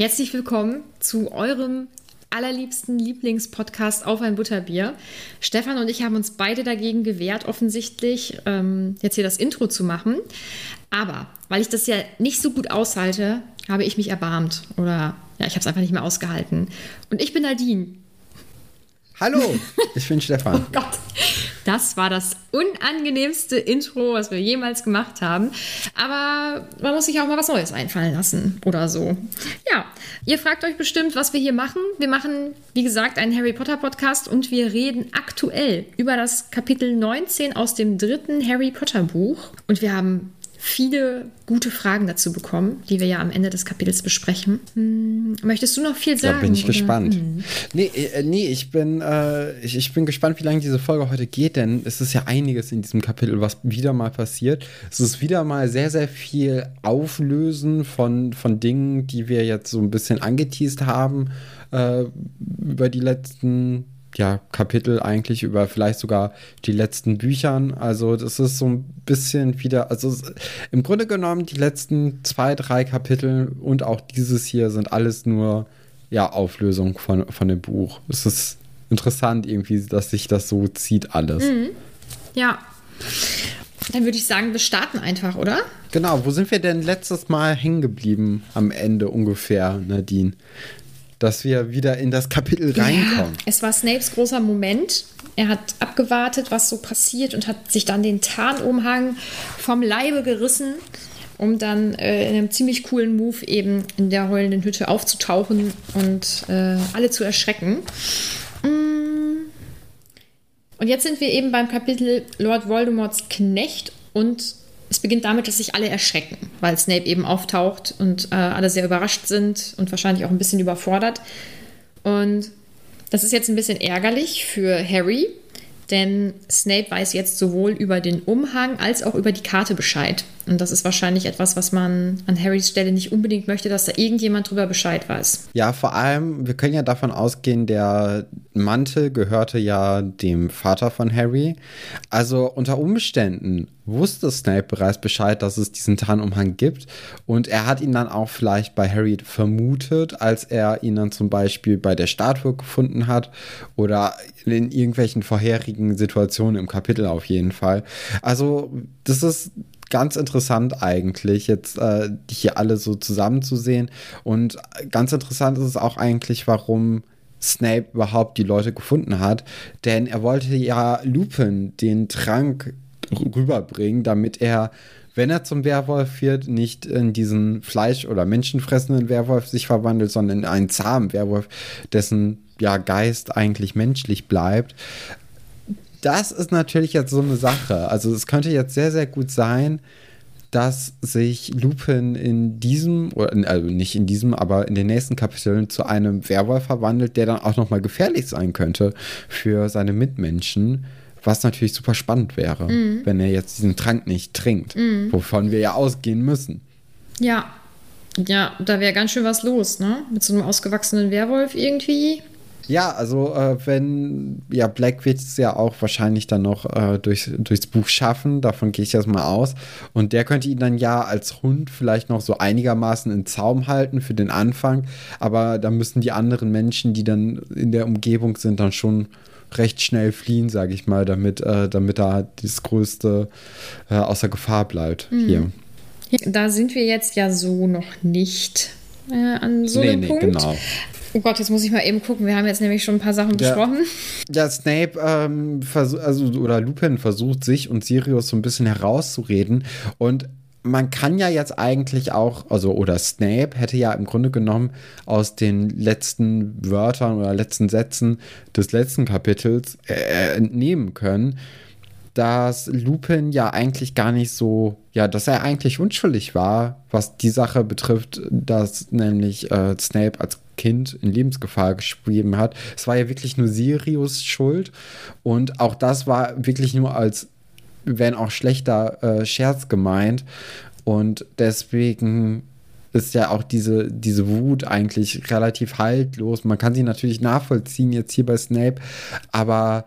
Herzlich willkommen zu eurem allerliebsten Lieblingspodcast auf ein Butterbier. Stefan und ich haben uns beide dagegen gewehrt, offensichtlich ähm, jetzt hier das Intro zu machen. Aber weil ich das ja nicht so gut aushalte, habe ich mich erbarmt. Oder ja, ich habe es einfach nicht mehr ausgehalten. Und ich bin Nadine. Hallo, ich bin Stefan. Oh Gott, das war das unangenehmste Intro, was wir jemals gemacht haben. Aber man muss sich auch mal was Neues einfallen lassen oder so. Ja, ihr fragt euch bestimmt, was wir hier machen. Wir machen, wie gesagt, einen Harry Potter Podcast und wir reden aktuell über das Kapitel 19 aus dem dritten Harry Potter Buch. Und wir haben viele gute Fragen dazu bekommen, die wir ja am Ende des Kapitels besprechen. Hm, möchtest du noch viel sagen? Da bin ich oder? gespannt. Hm. Nee, äh, nee, ich bin, äh, ich, ich bin gespannt, wie lange diese Folge heute geht, denn es ist ja einiges in diesem Kapitel, was wieder mal passiert. Es ist wieder mal sehr, sehr viel Auflösen von, von Dingen, die wir jetzt so ein bisschen angeteased haben äh, über die letzten ja, Kapitel eigentlich über vielleicht sogar die letzten Büchern. Also das ist so ein bisschen wieder, also im Grunde genommen die letzten zwei, drei Kapitel und auch dieses hier sind alles nur ja, Auflösung von, von dem Buch. Es ist interessant irgendwie, dass sich das so zieht alles. Mhm. Ja. Dann würde ich sagen, wir starten einfach, oder? Genau, wo sind wir denn letztes Mal hängen geblieben am Ende ungefähr, Nadine? Dass wir wieder in das Kapitel reinkommen. Ja, es war Snapes großer Moment. Er hat abgewartet, was so passiert und hat sich dann den Tarnumhang vom Leibe gerissen, um dann äh, in einem ziemlich coolen Move eben in der heulenden Hütte aufzutauchen und äh, alle zu erschrecken. Mm. Und jetzt sind wir eben beim Kapitel Lord Voldemorts Knecht und es beginnt damit, dass sich alle erschrecken, weil Snape eben auftaucht und äh, alle sehr überrascht sind und wahrscheinlich auch ein bisschen überfordert. Und das ist jetzt ein bisschen ärgerlich für Harry, denn Snape weiß jetzt sowohl über den Umhang als auch über die Karte Bescheid. Und das ist wahrscheinlich etwas, was man an Harrys Stelle nicht unbedingt möchte, dass da irgendjemand drüber Bescheid weiß. Ja, vor allem, wir können ja davon ausgehen, der Mantel gehörte ja dem Vater von Harry. Also unter Umständen wusste Snape bereits Bescheid, dass es diesen Tarnumhang gibt. Und er hat ihn dann auch vielleicht bei Harry vermutet, als er ihn dann zum Beispiel bei der Statue gefunden hat oder in irgendwelchen vorherigen Situationen im Kapitel auf jeden Fall. Also das ist ganz interessant eigentlich, jetzt äh, hier alle so zusammenzusehen. Und ganz interessant ist es auch eigentlich, warum Snape überhaupt die Leute gefunden hat. Denn er wollte ja Lupin den Trank rüberbringen, damit er, wenn er zum Werwolf wird, nicht in diesen Fleisch- oder menschenfressenden Werwolf sich verwandelt, sondern in einen zahmen Werwolf, dessen ja, Geist eigentlich menschlich bleibt das ist natürlich jetzt so eine Sache. Also es könnte jetzt sehr, sehr gut sein, dass sich Lupin in diesem, oder in, also nicht in diesem, aber in den nächsten Kapiteln zu einem Werwolf verwandelt, der dann auch nochmal gefährlich sein könnte für seine Mitmenschen. Was natürlich super spannend wäre, mhm. wenn er jetzt diesen Trank nicht trinkt, mhm. wovon wir ja ausgehen müssen. Ja, ja, da wäre ganz schön was los, ne? Mit so einem ausgewachsenen Werwolf irgendwie. Ja, also äh, wenn, ja, Black wird es ja auch wahrscheinlich dann noch äh, durch, durchs Buch schaffen, davon gehe ich jetzt mal aus. Und der könnte ihn dann ja als Hund vielleicht noch so einigermaßen in Zaum halten für den Anfang. Aber da müssen die anderen Menschen, die dann in der Umgebung sind, dann schon recht schnell fliehen, sage ich mal, damit, äh, damit da das Größte äh, außer Gefahr bleibt mhm. hier. Da sind wir jetzt ja so noch nicht äh, an so nee, einem nee, Punkt. Genau. Oh Gott, jetzt muss ich mal eben gucken. Wir haben jetzt nämlich schon ein paar Sachen besprochen. Ja, Snape ähm, also oder Lupin versucht sich und Sirius so ein bisschen herauszureden und man kann ja jetzt eigentlich auch, also oder Snape hätte ja im Grunde genommen aus den letzten Wörtern oder letzten Sätzen des letzten Kapitels äh, entnehmen können, dass Lupin ja eigentlich gar nicht so, ja, dass er eigentlich unschuldig war, was die Sache betrifft, dass nämlich äh, Snape als Kind in Lebensgefahr geschrieben hat. Es war ja wirklich nur Sirius Schuld und auch das war wirklich nur als, wenn auch schlechter äh, Scherz gemeint und deswegen ist ja auch diese, diese Wut eigentlich relativ haltlos. Man kann sie natürlich nachvollziehen jetzt hier bei Snape, aber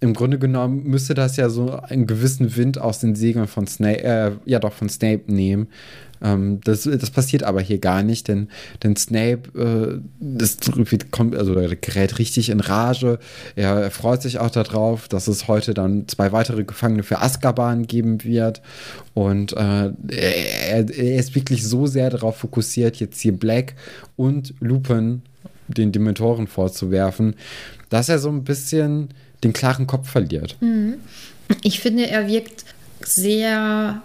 im Grunde genommen müsste das ja so einen gewissen Wind aus den Segeln von Snape, äh, ja doch von Snape nehmen, Ähm, das, das passiert aber hier gar nicht, denn, denn Snape äh, das kommt, also er gerät richtig in Rage. Er, freut sich auch darauf, dass es heute dann zwei weitere Gefangene für Azkaban geben wird. Und äh, er, er ist wirklich so sehr darauf fokussiert, jetzt hier Black und Lupin den Dementoren vorzuwerfen, dass er so ein bisschen den klaren Kopf verliert. Mhm. Ich finde, er wirkt sehr,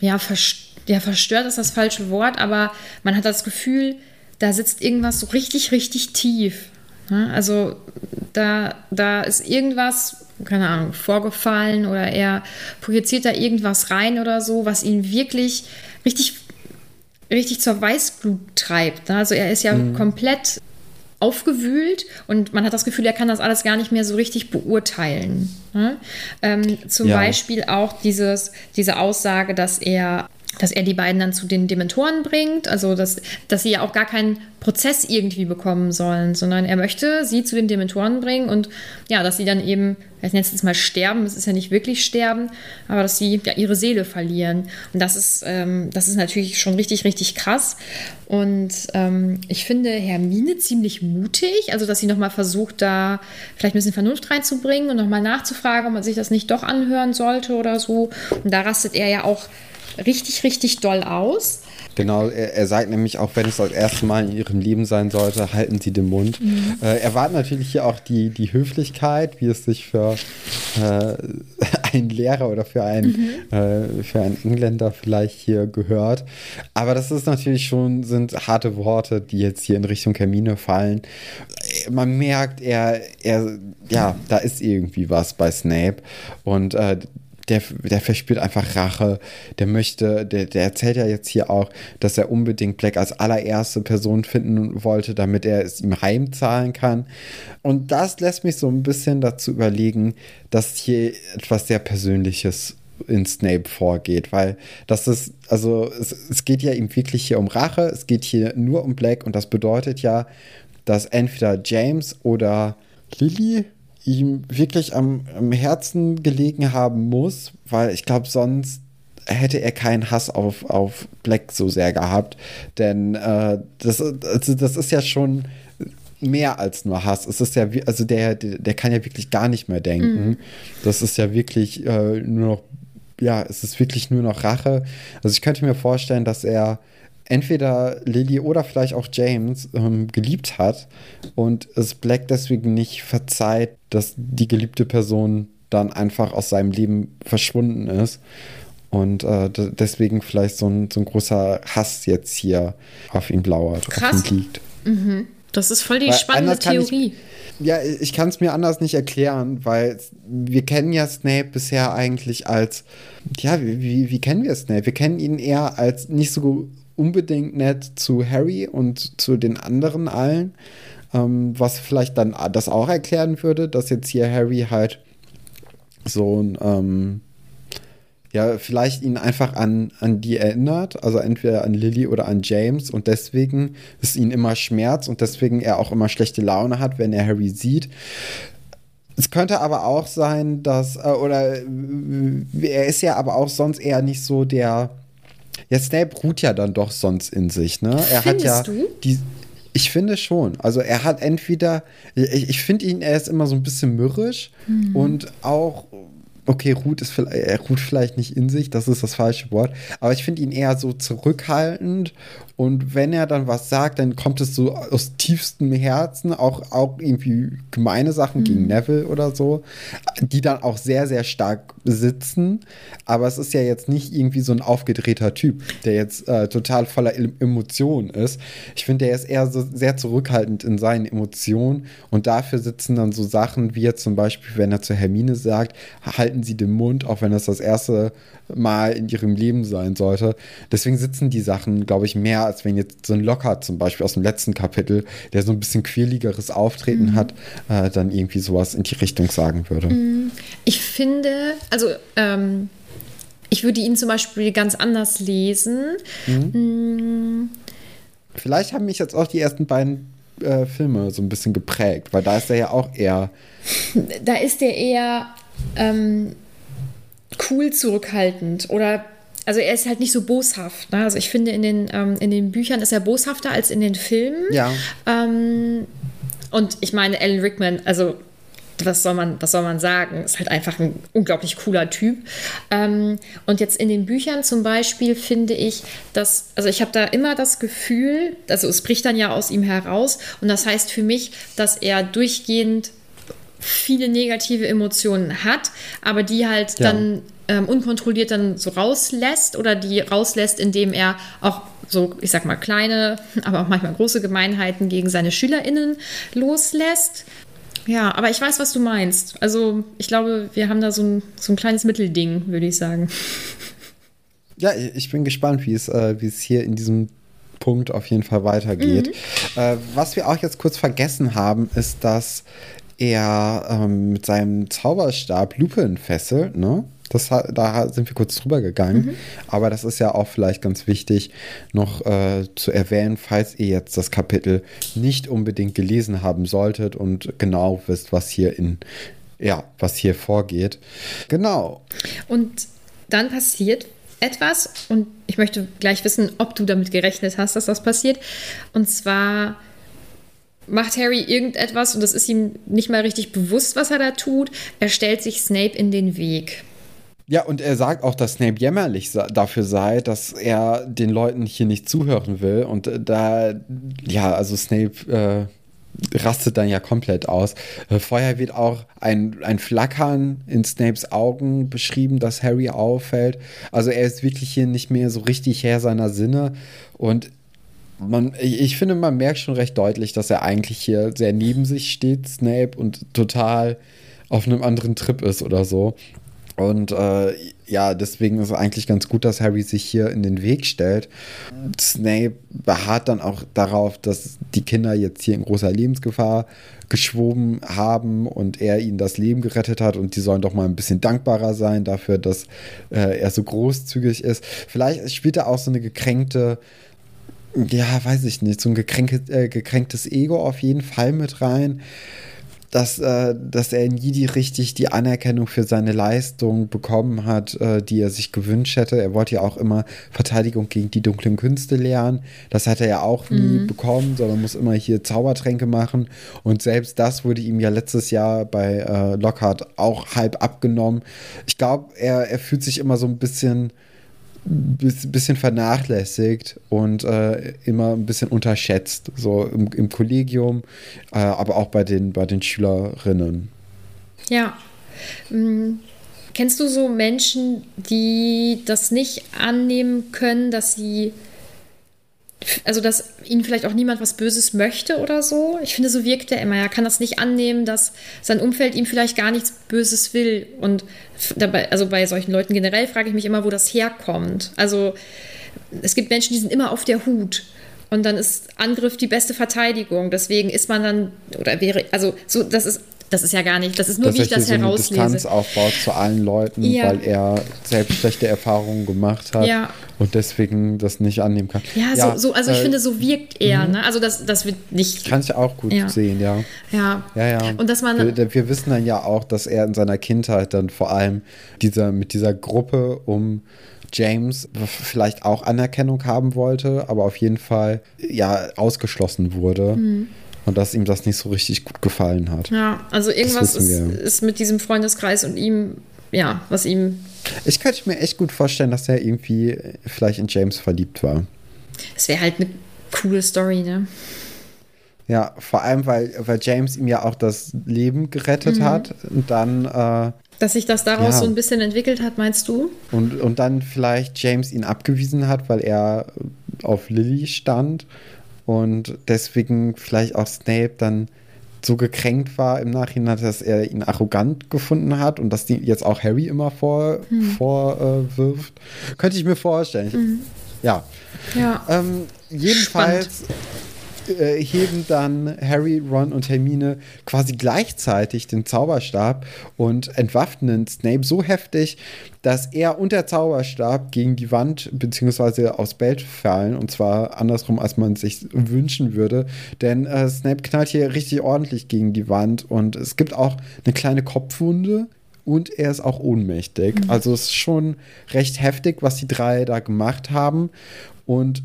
ja, verstört. Ja, verstört ist das falsche Wort, aber man hat das Gefühl, da sitzt irgendwas so richtig, richtig tief. Ne? Also da, da ist irgendwas, keine Ahnung, vorgefallen oder er projiziert da irgendwas rein oder so, was ihn wirklich richtig, richtig zur Weißblut treibt. Ne? Also er ist ja mhm. komplett aufgewühlt und man hat das Gefühl, er kann das alles gar nicht mehr so richtig beurteilen. Ne? Ähm, zum ja. Beispiel auch dieses, diese Aussage, dass er dass er die beiden dann zu den Dementoren bringt, also dass, dass sie ja auch gar keinen Prozess irgendwie bekommen sollen, sondern er möchte sie zu den Dementoren bringen und ja, dass sie dann eben, ich nenne es mal sterben, es ist ja nicht wirklich sterben, aber dass sie ja ihre Seele verlieren. Und das ist, ähm, das ist natürlich schon richtig, richtig krass. Und ähm, ich finde Hermine ziemlich mutig, also dass sie nochmal versucht, da vielleicht ein bisschen Vernunft reinzubringen und nochmal nachzufragen, ob man sich das nicht doch anhören sollte oder so. Und da rastet er ja auch richtig, richtig doll aus. Genau, er, er, sagt nämlich auch, wenn es das erste Mal in ihrem Leben sein sollte, halten Sie den Mund. Mhm. Äh, er wartet natürlich hier auch die, die Höflichkeit, wie es sich für äh, einen Lehrer oder für einen, mhm. äh, für einen Engländer vielleicht hier gehört. Aber das ist natürlich schon, sind harte Worte, die jetzt hier in Richtung Hermine fallen. Man merkt, er, er, ja, da ist irgendwie was bei Snape. Und äh, der, der verspürt einfach Rache. Der möchte, der, der erzählt ja jetzt hier auch, dass er unbedingt Black als allererste Person finden wollte, damit er es ihm heimzahlen kann. Und das lässt mich so ein bisschen dazu überlegen, dass hier etwas sehr Persönliches in Snape vorgeht, weil das ist, also es, es geht ja ihm wirklich hier um Rache, es geht hier nur um Black und das bedeutet ja, dass entweder James oder Lily ihm wirklich am, am Herzen gelegen haben muss, weil ich glaube, sonst hätte er keinen Hass auf, auf Black so sehr gehabt. Denn äh, das, also das ist ja schon mehr als nur Hass. Es ist ja, also der, der, der kann ja wirklich gar nicht mehr denken. Mhm. Das ist ja wirklich äh, nur noch, ja, es ist wirklich nur noch Rache. Also ich könnte mir vorstellen, dass er entweder Lily oder vielleicht auch James ähm, geliebt hat und es Black deswegen nicht verzeiht, dass die geliebte Person dann einfach aus seinem Leben verschwunden ist. Und äh, deswegen vielleicht so ein, so ein großer Hass jetzt hier auf ihn lauert, Krass. auf ihn liegt. Mhm. Das ist voll die weil spannende Theorie. Ich, ja, ich kann es mir anders nicht erklären, weil wir kennen ja Snape bisher eigentlich als, ja, wie, wie kennen wir Snape? Wir kennen ihn eher als nicht so unbedingt nett zu Harry und zu den anderen allen. Ähm, was vielleicht dann das auch erklären würde, dass jetzt hier Harry halt so ein, ähm, ja, vielleicht ihn einfach an, an die erinnert, also entweder an Lily oder an James und deswegen ist ihn immer Schmerz und deswegen er auch immer schlechte Laune hat, wenn er Harry sieht. Es könnte aber auch sein, dass, äh, oder äh, er ist ja aber auch sonst eher nicht so der, ja, Snape ruht ja dann doch sonst in sich, ne? Er Findest hat ja du? die. Ich finde schon. Also er hat entweder, ich, ich finde ihn, er ist immer so ein bisschen mürrisch mhm. und auch okay, ruht, ist, er ruht vielleicht nicht in sich, das ist das falsche Wort, aber ich finde ihn eher so zurückhaltend und wenn er dann was sagt, dann kommt es so aus tiefstem Herzen, auch, auch irgendwie gemeine Sachen mhm. gegen Neville oder so, die dann auch sehr, sehr stark sitzen. Aber es ist ja jetzt nicht irgendwie so ein aufgedrehter Typ, der jetzt äh, total voller Emotionen ist. Ich finde, der ist eher so sehr zurückhaltend in seinen Emotionen und dafür sitzen dann so Sachen wie jetzt zum Beispiel, wenn er zu Hermine sagt, halten Sie den Mund, auch wenn das das erste Mal in ihrem Leben sein sollte. Deswegen sitzen die Sachen, glaube ich, mehr als wenn jetzt so ein Lockhart zum Beispiel aus dem letzten Kapitel, der so ein bisschen quirligeres Auftreten mhm. hat, äh, dann irgendwie sowas in die Richtung sagen würde. Mhm. Ich finde, also ähm, ich würde ihn zum Beispiel ganz anders lesen. Mhm. Mhm. Vielleicht haben mich jetzt auch die ersten beiden äh, Filme so ein bisschen geprägt, weil da ist er ja auch eher. Da ist er eher ähm, cool zurückhaltend oder also er ist halt nicht so boshaft. Ne? Also ich finde, in den, ähm, in den Büchern ist er boshafter als in den Filmen. Ja. Ähm, und ich meine, Alan Rickman, also was soll man, was soll man sagen? Ist halt einfach ein unglaublich cooler Typ. Ähm, und jetzt in den Büchern zum Beispiel finde ich, dass, also ich habe da immer das Gefühl, also es bricht dann ja aus ihm heraus und das heißt für mich, dass er durchgehend viele negative Emotionen hat, aber die halt ja. dann ähm, unkontrolliert dann so rauslässt oder die rauslässt, indem er auch so, ich sag mal, kleine, aber auch manchmal große Gemeinheiten gegen seine SchülerInnen loslässt. Ja, aber ich weiß, was du meinst. Also ich glaube, wir haben da so ein, so ein kleines Mittelding, würde ich sagen. Ja, ich bin gespannt, wie es, äh, wie es hier in diesem Punkt auf jeden Fall weitergeht. Mhm. Äh, was wir auch jetzt kurz vergessen haben, ist, dass er ähm, mit seinem Zauberstab Lupin fesselt, ne? Das, da sind wir kurz drüber gegangen. Mhm. Aber das ist ja auch vielleicht ganz wichtig noch äh, zu erwähnen, falls ihr jetzt das Kapitel nicht unbedingt gelesen haben solltet und genau wisst, was hier in, ja, was hier vorgeht. Genau. Und dann passiert etwas und ich möchte gleich wissen, ob du damit gerechnet hast, dass das passiert. Und zwar macht Harry irgendetwas und das ist ihm nicht mal richtig bewusst, was er da tut. Er stellt sich Snape in den Weg. Ja, und er sagt auch, dass Snape jämmerlich dafür sei, dass er den Leuten hier nicht zuhören will. Und äh, da, ja, also Snape äh, rastet dann ja komplett aus. Äh, vorher wird auch ein, ein Flackern in Snapes Augen beschrieben, das Harry auffällt. Also er ist wirklich hier nicht mehr so richtig Herr seiner Sinne. Und man, ich finde, man merkt schon recht deutlich, dass er eigentlich hier sehr neben sich steht, Snape, und total auf einem anderen Trip ist oder so. Und äh, ja, deswegen ist es eigentlich ganz gut, dass Harry sich hier in den Weg stellt. Snape beharrt dann auch darauf, dass die Kinder jetzt hier in großer Lebensgefahr geschwoben haben und er ihnen das Leben gerettet hat und die sollen doch mal ein bisschen dankbarer sein dafür, dass äh, er so großzügig ist. Vielleicht spielt er auch so eine gekränkte ja, weiß ich nicht, so ein gekränktes, äh, gekränktes Ego auf jeden Fall mit rein dass, äh, dass er nie die richtig die Anerkennung für seine Leistung bekommen hat, äh, die er sich gewünscht hätte. Er wollte ja auch immer Verteidigung gegen die dunklen Künste lernen. Das hat er ja auch nie mhm. bekommen, sondern muss immer hier Zaubertränke machen. Und selbst das wurde ihm ja letztes Jahr bei äh, Lockhart auch halb abgenommen. Ich glaube, er, er fühlt sich immer so ein bisschen bisschen vernachlässigt und äh, immer ein bisschen unterschätzt, so im, im Kollegium, äh, aber auch bei den, bei den Schülerinnen. Ja. Mhm. Kennst du so Menschen, die das nicht annehmen können, dass sie also dass ihnen vielleicht auch niemand was Böses möchte oder so. Ich finde, so wirkt er immer. Er kann das nicht annehmen, dass sein Umfeld ihm vielleicht gar nichts Böses will. Und dabei, also bei solchen Leuten generell frage ich mich immer, wo das herkommt. Also es gibt Menschen, die sind immer auf der Hut. Und dann ist Angriff die beste Verteidigung. Deswegen ist man dann, oder wäre, also so, das ist das ist ja gar nicht, das ist nur, Dass wie ich das so herauslese. Distanz aufbaut zu allen Leuten, ja. weil er selbst schlechte Erfahrungen gemacht hat ja. und deswegen das nicht annehmen kann. Ja, ja so, so, also ich äh, finde, so wirkt er. Mhm. Ne? Also das, das wird nicht. Kann ich auch gut sehen, ja. Ja. Ja, ja. Und dass man. Wir, wir, wissen dann ja auch, dass er in seiner Kindheit dann vor allem dieser, mit dieser Gruppe um James vielleicht auch Anerkennung haben wollte, aber auf jeden Fall ja ausgeschlossen wurde. Mhm und dass ihm das nicht so richtig gut gefallen hat. Ja, also irgendwas ist, ist, mit diesem Freundeskreis und ihm, ja, was ihm. Ich könnte mir echt gut vorstellen, dass er irgendwie vielleicht in James verliebt war. Es wäre halt eine coole Story, ne? Ja, vor allem, weil, weil James ihm ja auch das Leben gerettet mhm. hat und dann. Äh, dass sich das daraus ja. so ein bisschen entwickelt hat, meinst du? Und, und dann vielleicht James ihn abgewiesen hat, weil er auf Lily stand und deswegen vielleicht auch Snape dann so gekränkt war im Nachhinein, dass er ihn arrogant gefunden hat und dass die jetzt auch Harry immer vor, hm. vorwirft. Äh, Könnte ich mir vorstellen. Mhm. Ja. ja. Ähm, jedenfalls Spannend äh, heben dann Harry, Ron und Hermine quasi gleichzeitig den Zauberstab und entwaffnen Snape so heftig, dass er und der Zauberstab gegen die Wand bzw. aufs Bett fallen und zwar andersrum, als man sich wünschen würde, denn äh, Snape knallt hier richtig ordentlich gegen die Wand und es gibt auch eine kleine Kopfwunde und er ist auch ohnmächtig. Mhm. Also es ist schon recht heftig, was die drei da gemacht haben. Und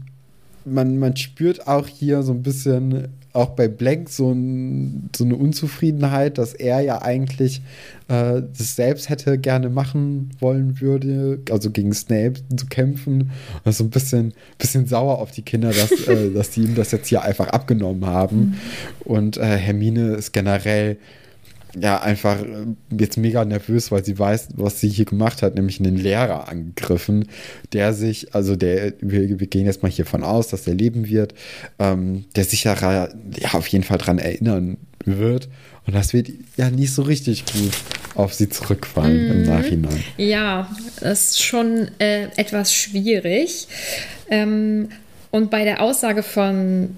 man, man spürt auch hier so ein bisschen, auch bei Black, so, ein, so eine Unzufriedenheit, dass er ja eigentlich äh, das selbst hätte gerne machen wollen würde, also gegen Snape zu kämpfen. Und so ein bisschen, bisschen sauer auf die Kinder, dass, äh, dass die ihm das jetzt hier einfach abgenommen haben. Mhm. Und äh, Hermine ist generell ja einfach äh, jetzt mega nervös, weil sie weiß, was sie hier gemacht hat, nämlich einen Lehrer angegriffen, der sich, also der, wir, wir gehen jetzt mal hiervon aus, dass er leben wird, ähm, der sich ja, ja auf jeden Fall daran erinnern wird. Und das wird ja nicht so richtig gut auf sie zurückfallen mhm. im Nachhinein. Ja, das ist schon äh, etwas schwierig. Ähm, und bei der Aussage von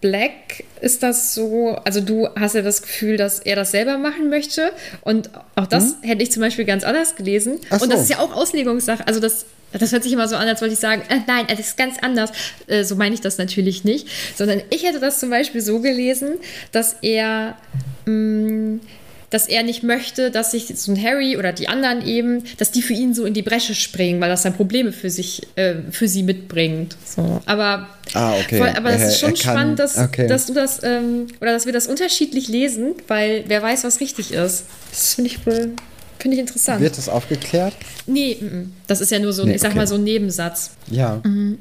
Black ist das so, also du hast ja das Gefühl, dass er das selber machen möchte und auch das hm? hätte ich zum Beispiel ganz anders gelesen. So. Und das ist ja auch Auslegungssache. Also das, das hört sich immer so an, als wollte ich sagen, äh, nein, das ist ganz anders. Äh, so meine ich das natürlich nicht, sondern ich hätte das zum Beispiel so gelesen, dass er mh, mm, dass er nicht möchte, dass sich so ein Harry oder die anderen eben, dass die für ihn so in die Bresche springen, weil das dann Probleme für sich, äh, für sie mitbringt. So. Aber, ah, okay. voll, aber das er, ist schon spannend, dass, okay. dass du das ähm, oder dass wir das unterschiedlich lesen, weil wer weiß, was richtig ist. Das finde ich wohl. Finde ich interessant. Wird das aufgeklärt? Nee, das ist ja nur so, nee, ich sag okay. mal, so ein Nebensatz. Ja. Mhm.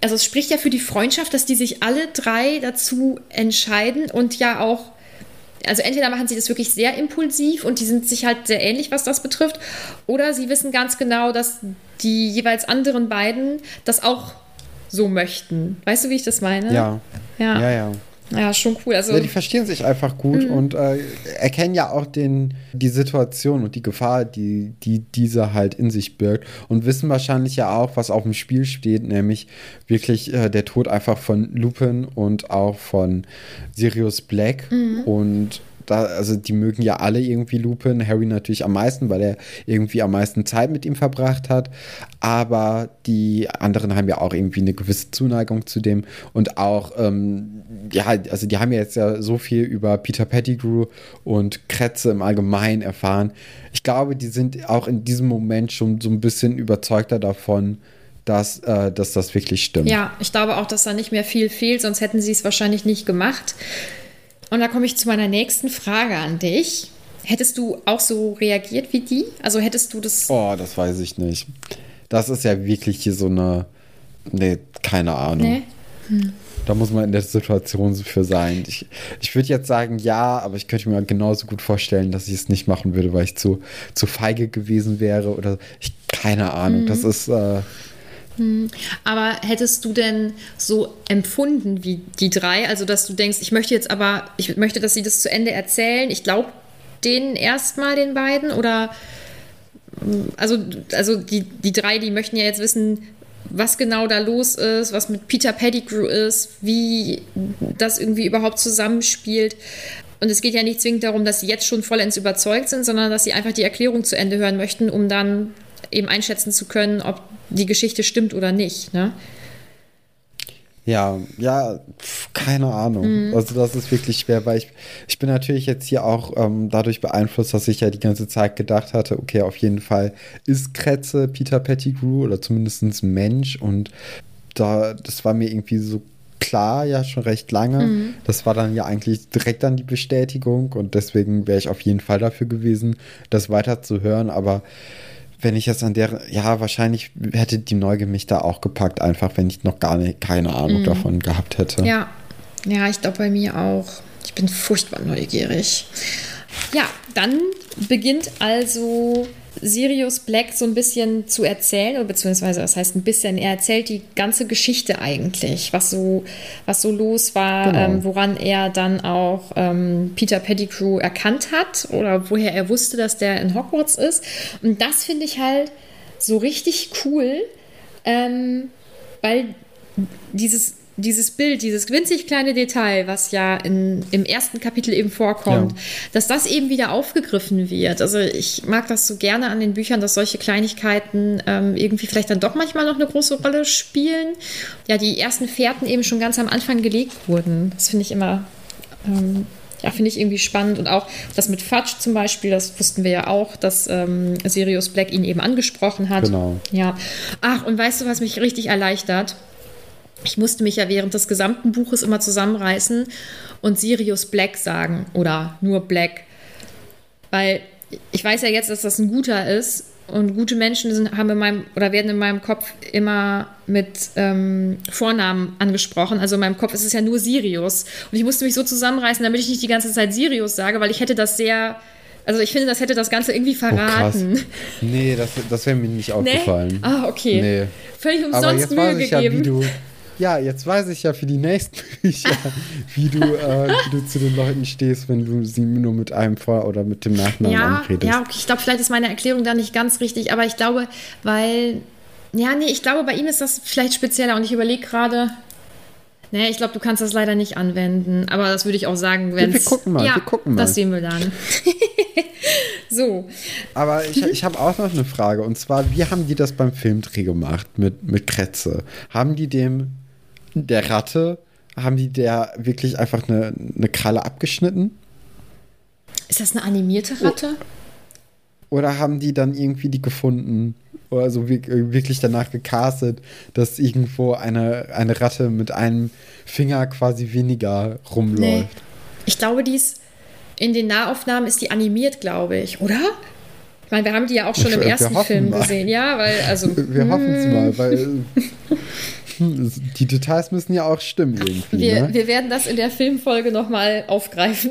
Also es spricht ja für die Freundschaft, dass die sich alle drei dazu entscheiden und ja auch also entweder machen sie das wirklich sehr impulsiv und die sind sich halt sehr ähnlich, was das betrifft, oder sie wissen ganz genau, dass die jeweils anderen beiden das auch so möchten. Weißt du, wie ich das meine? Ja. Ja, ja. ja. Ja, schon cool. Also, ja, die verstehen sich einfach gut mhm. und äh, erkennen ja auch den, die Situation und die Gefahr, die, die dieser halt in sich birgt und wissen wahrscheinlich ja auch, was auf dem Spiel steht, nämlich wirklich äh, der Tod einfach von Lupin und auch von Sirius Black mhm. und da, also die mögen ja alle irgendwie Lupin, Harry natürlich am meisten, weil er irgendwie am meisten Zeit mit ihm verbracht hat, aber die anderen haben ja auch irgendwie eine gewisse Zuneigung zu dem und auch, ähm, ja, also die haben ja jetzt ja so viel über Peter Pettigrew und Kretze im Allgemeinen erfahren. Ich glaube, die sind auch in diesem Moment schon so ein bisschen überzeugter davon, dass, äh, dass das wirklich stimmt. Ja, ich glaube auch, dass da nicht mehr viel fehlt, sonst hätten sie es wahrscheinlich nicht gemacht. Und da komme ich zu meiner nächsten Frage an dich. Hättest du auch so reagiert wie die? Also hättest du das. Oh, das weiß ich nicht. Das ist ja wirklich hier so eine. Nee, keine Ahnung. Nee? Hm. Da muss man in der Situation für sein. Ich, ich würde jetzt sagen, ja, aber ich könnte mir genauso gut vorstellen, dass ich es nicht machen würde, weil ich zu, zu feige gewesen wäre oder ich, keine Ahnung. Mhm. Das ist. Äh. Aber hättest du denn so empfunden wie die drei? Also, dass du denkst, ich möchte jetzt aber, ich möchte, dass sie das zu Ende erzählen. Ich glaube denen erstmal, den beiden? Oder, also, also die, die drei, die möchten ja jetzt wissen, was genau da los ist, was mit Peter Pettigrew ist, wie das irgendwie überhaupt zusammenspielt. Und es geht ja nicht zwingend darum, dass sie jetzt schon vollends überzeugt sind, sondern dass sie einfach die Erklärung zu Ende hören möchten, um dann eben einschätzen zu können, ob die Geschichte stimmt oder nicht. Ne? Ja, ja, keine Ahnung. Mhm. Also das ist wirklich schwer, weil ich, ich bin natürlich jetzt hier auch ähm, dadurch beeinflusst, dass ich ja die ganze Zeit gedacht hatte, okay, auf jeden Fall ist Kretze Peter Pettigrew oder zumindest Mensch und da, das war mir irgendwie so klar, ja schon recht lange. Mhm. Das war dann ja eigentlich direkt dann die Bestätigung und deswegen wäre ich auf jeden Fall dafür gewesen, das weiter zu hören, aber wenn ich jetzt an der, ja, wahrscheinlich hätte die Neugier mich da auch gepackt, einfach wenn ich noch gar nicht, keine Ahnung mhm. davon gehabt hätte. Ja, ja, ich glaube bei mir auch. Ich bin furchtbar neugierig. Ja, dann beginnt also Sirius Black so ein bisschen zu erzählen, oder beziehungsweise das heißt ein bisschen, er erzählt die ganze Geschichte eigentlich, was so, was so los war, genau. ähm, woran er dann auch ähm, Peter Pettigrew erkannt hat oder woher er wusste, dass der in Hogwarts ist. Und das finde ich halt so richtig cool, ähm, weil dieses dieses Bild, dieses winzig kleine Detail, was ja in, im ersten Kapitel eben vorkommt, ja. dass das eben wieder aufgegriffen wird. Also ich mag das so gerne an den Büchern, dass solche Kleinigkeiten ähm, irgendwie vielleicht dann doch manchmal noch eine große Rolle spielen. Ja, die ersten Fährten eben schon ganz am Anfang gelegt wurden. Das finde ich immer ähm, ja, finde ich irgendwie spannend. Und auch das mit Fudge zum Beispiel, das wussten wir ja auch, dass ähm, Sirius Black ihn eben angesprochen hat. Genau. Ja. Ach, und weißt du, was mich richtig erleichtert? Ich musste mich ja während des gesamten Buches immer zusammenreißen und Sirius Black sagen oder nur Black. Weil ich weiß ja jetzt, dass das ein guter ist und gute Menschen sind, haben in meinem oder werden in meinem Kopf immer mit ähm, Vornamen angesprochen. Also in meinem Kopf ist es ja nur Sirius. Und ich musste mich so zusammenreißen, damit ich nicht die ganze Zeit Sirius sage, weil ich hätte das sehr. Also ich finde, das hätte das Ganze irgendwie verraten. Oh, nee, das, das wäre mir nicht aufgefallen. Nee? Ah, okay. Nee. Völlig umsonst Aber jetzt Mühe weiß ich gegeben. Ja, wie du, ja, jetzt weiß ich ja für die nächsten Bücher, wie du, äh, wie du zu den Leuten stehst, wenn du sie nur mit einem Vor- oder mit dem Nachnamen ja, anredest. Ja, okay, ich glaube, vielleicht ist meine Erklärung da nicht ganz richtig, aber ich glaube, weil, ja, nee, ich glaube, bei ihm ist das vielleicht spezieller und ich überlege gerade, Nee, ich glaube, du kannst das leider nicht anwenden. Aber das würde ich auch sagen, wenn Wir gucken mal, ja, wir gucken mal. Das sehen wir dann. so. Aber ich, ich habe auch noch eine Frage. Und zwar, wie haben die das beim Filmdreh gemacht mit, mit Kretze? Haben die dem der Ratte, haben die der wirklich einfach eine, eine Kralle abgeschnitten? Ist das eine animierte Ratte? Oder haben die dann irgendwie die gefunden? Oder so wirklich danach gecastet, dass irgendwo eine, eine Ratte mit einem Finger quasi weniger rumläuft? Nee. Ich glaube, die ist in den Nahaufnahmen ist die animiert, glaube ich, oder? Ich meine, wir haben die ja auch schon im ersten Film mal. gesehen, ja, weil also. Wir hoffen es mal, weil die Details müssen ja auch stimmen irgendwie. Wir, ne? wir werden das in der Filmfolge nochmal aufgreifen.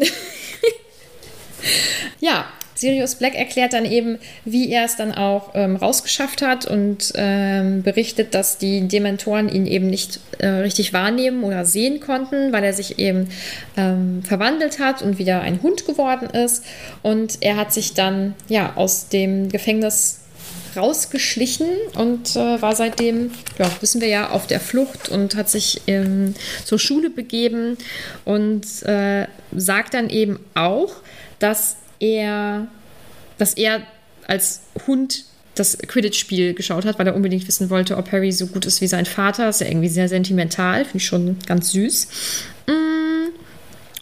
ja, Sirius Black erklärt dann eben, wie er es dann auch ähm, rausgeschafft hat und ähm, berichtet, dass die Dementoren ihn eben nicht äh, richtig wahrnehmen oder sehen konnten, weil er sich eben ähm, verwandelt hat und wieder ein Hund geworden ist. Und er hat sich dann ja aus dem Gefängnis rausgeschlichen und äh, war seitdem, ja, wissen wir ja, auf der Flucht und hat sich ähm, zur Schule begeben und äh, sagt dann eben auch, dass er, dass er als Hund das Quidditch-Spiel geschaut hat, weil er unbedingt wissen wollte, ob Harry so gut ist wie sein Vater. Ist ja irgendwie sehr sentimental, finde ich schon ganz süß. Mm.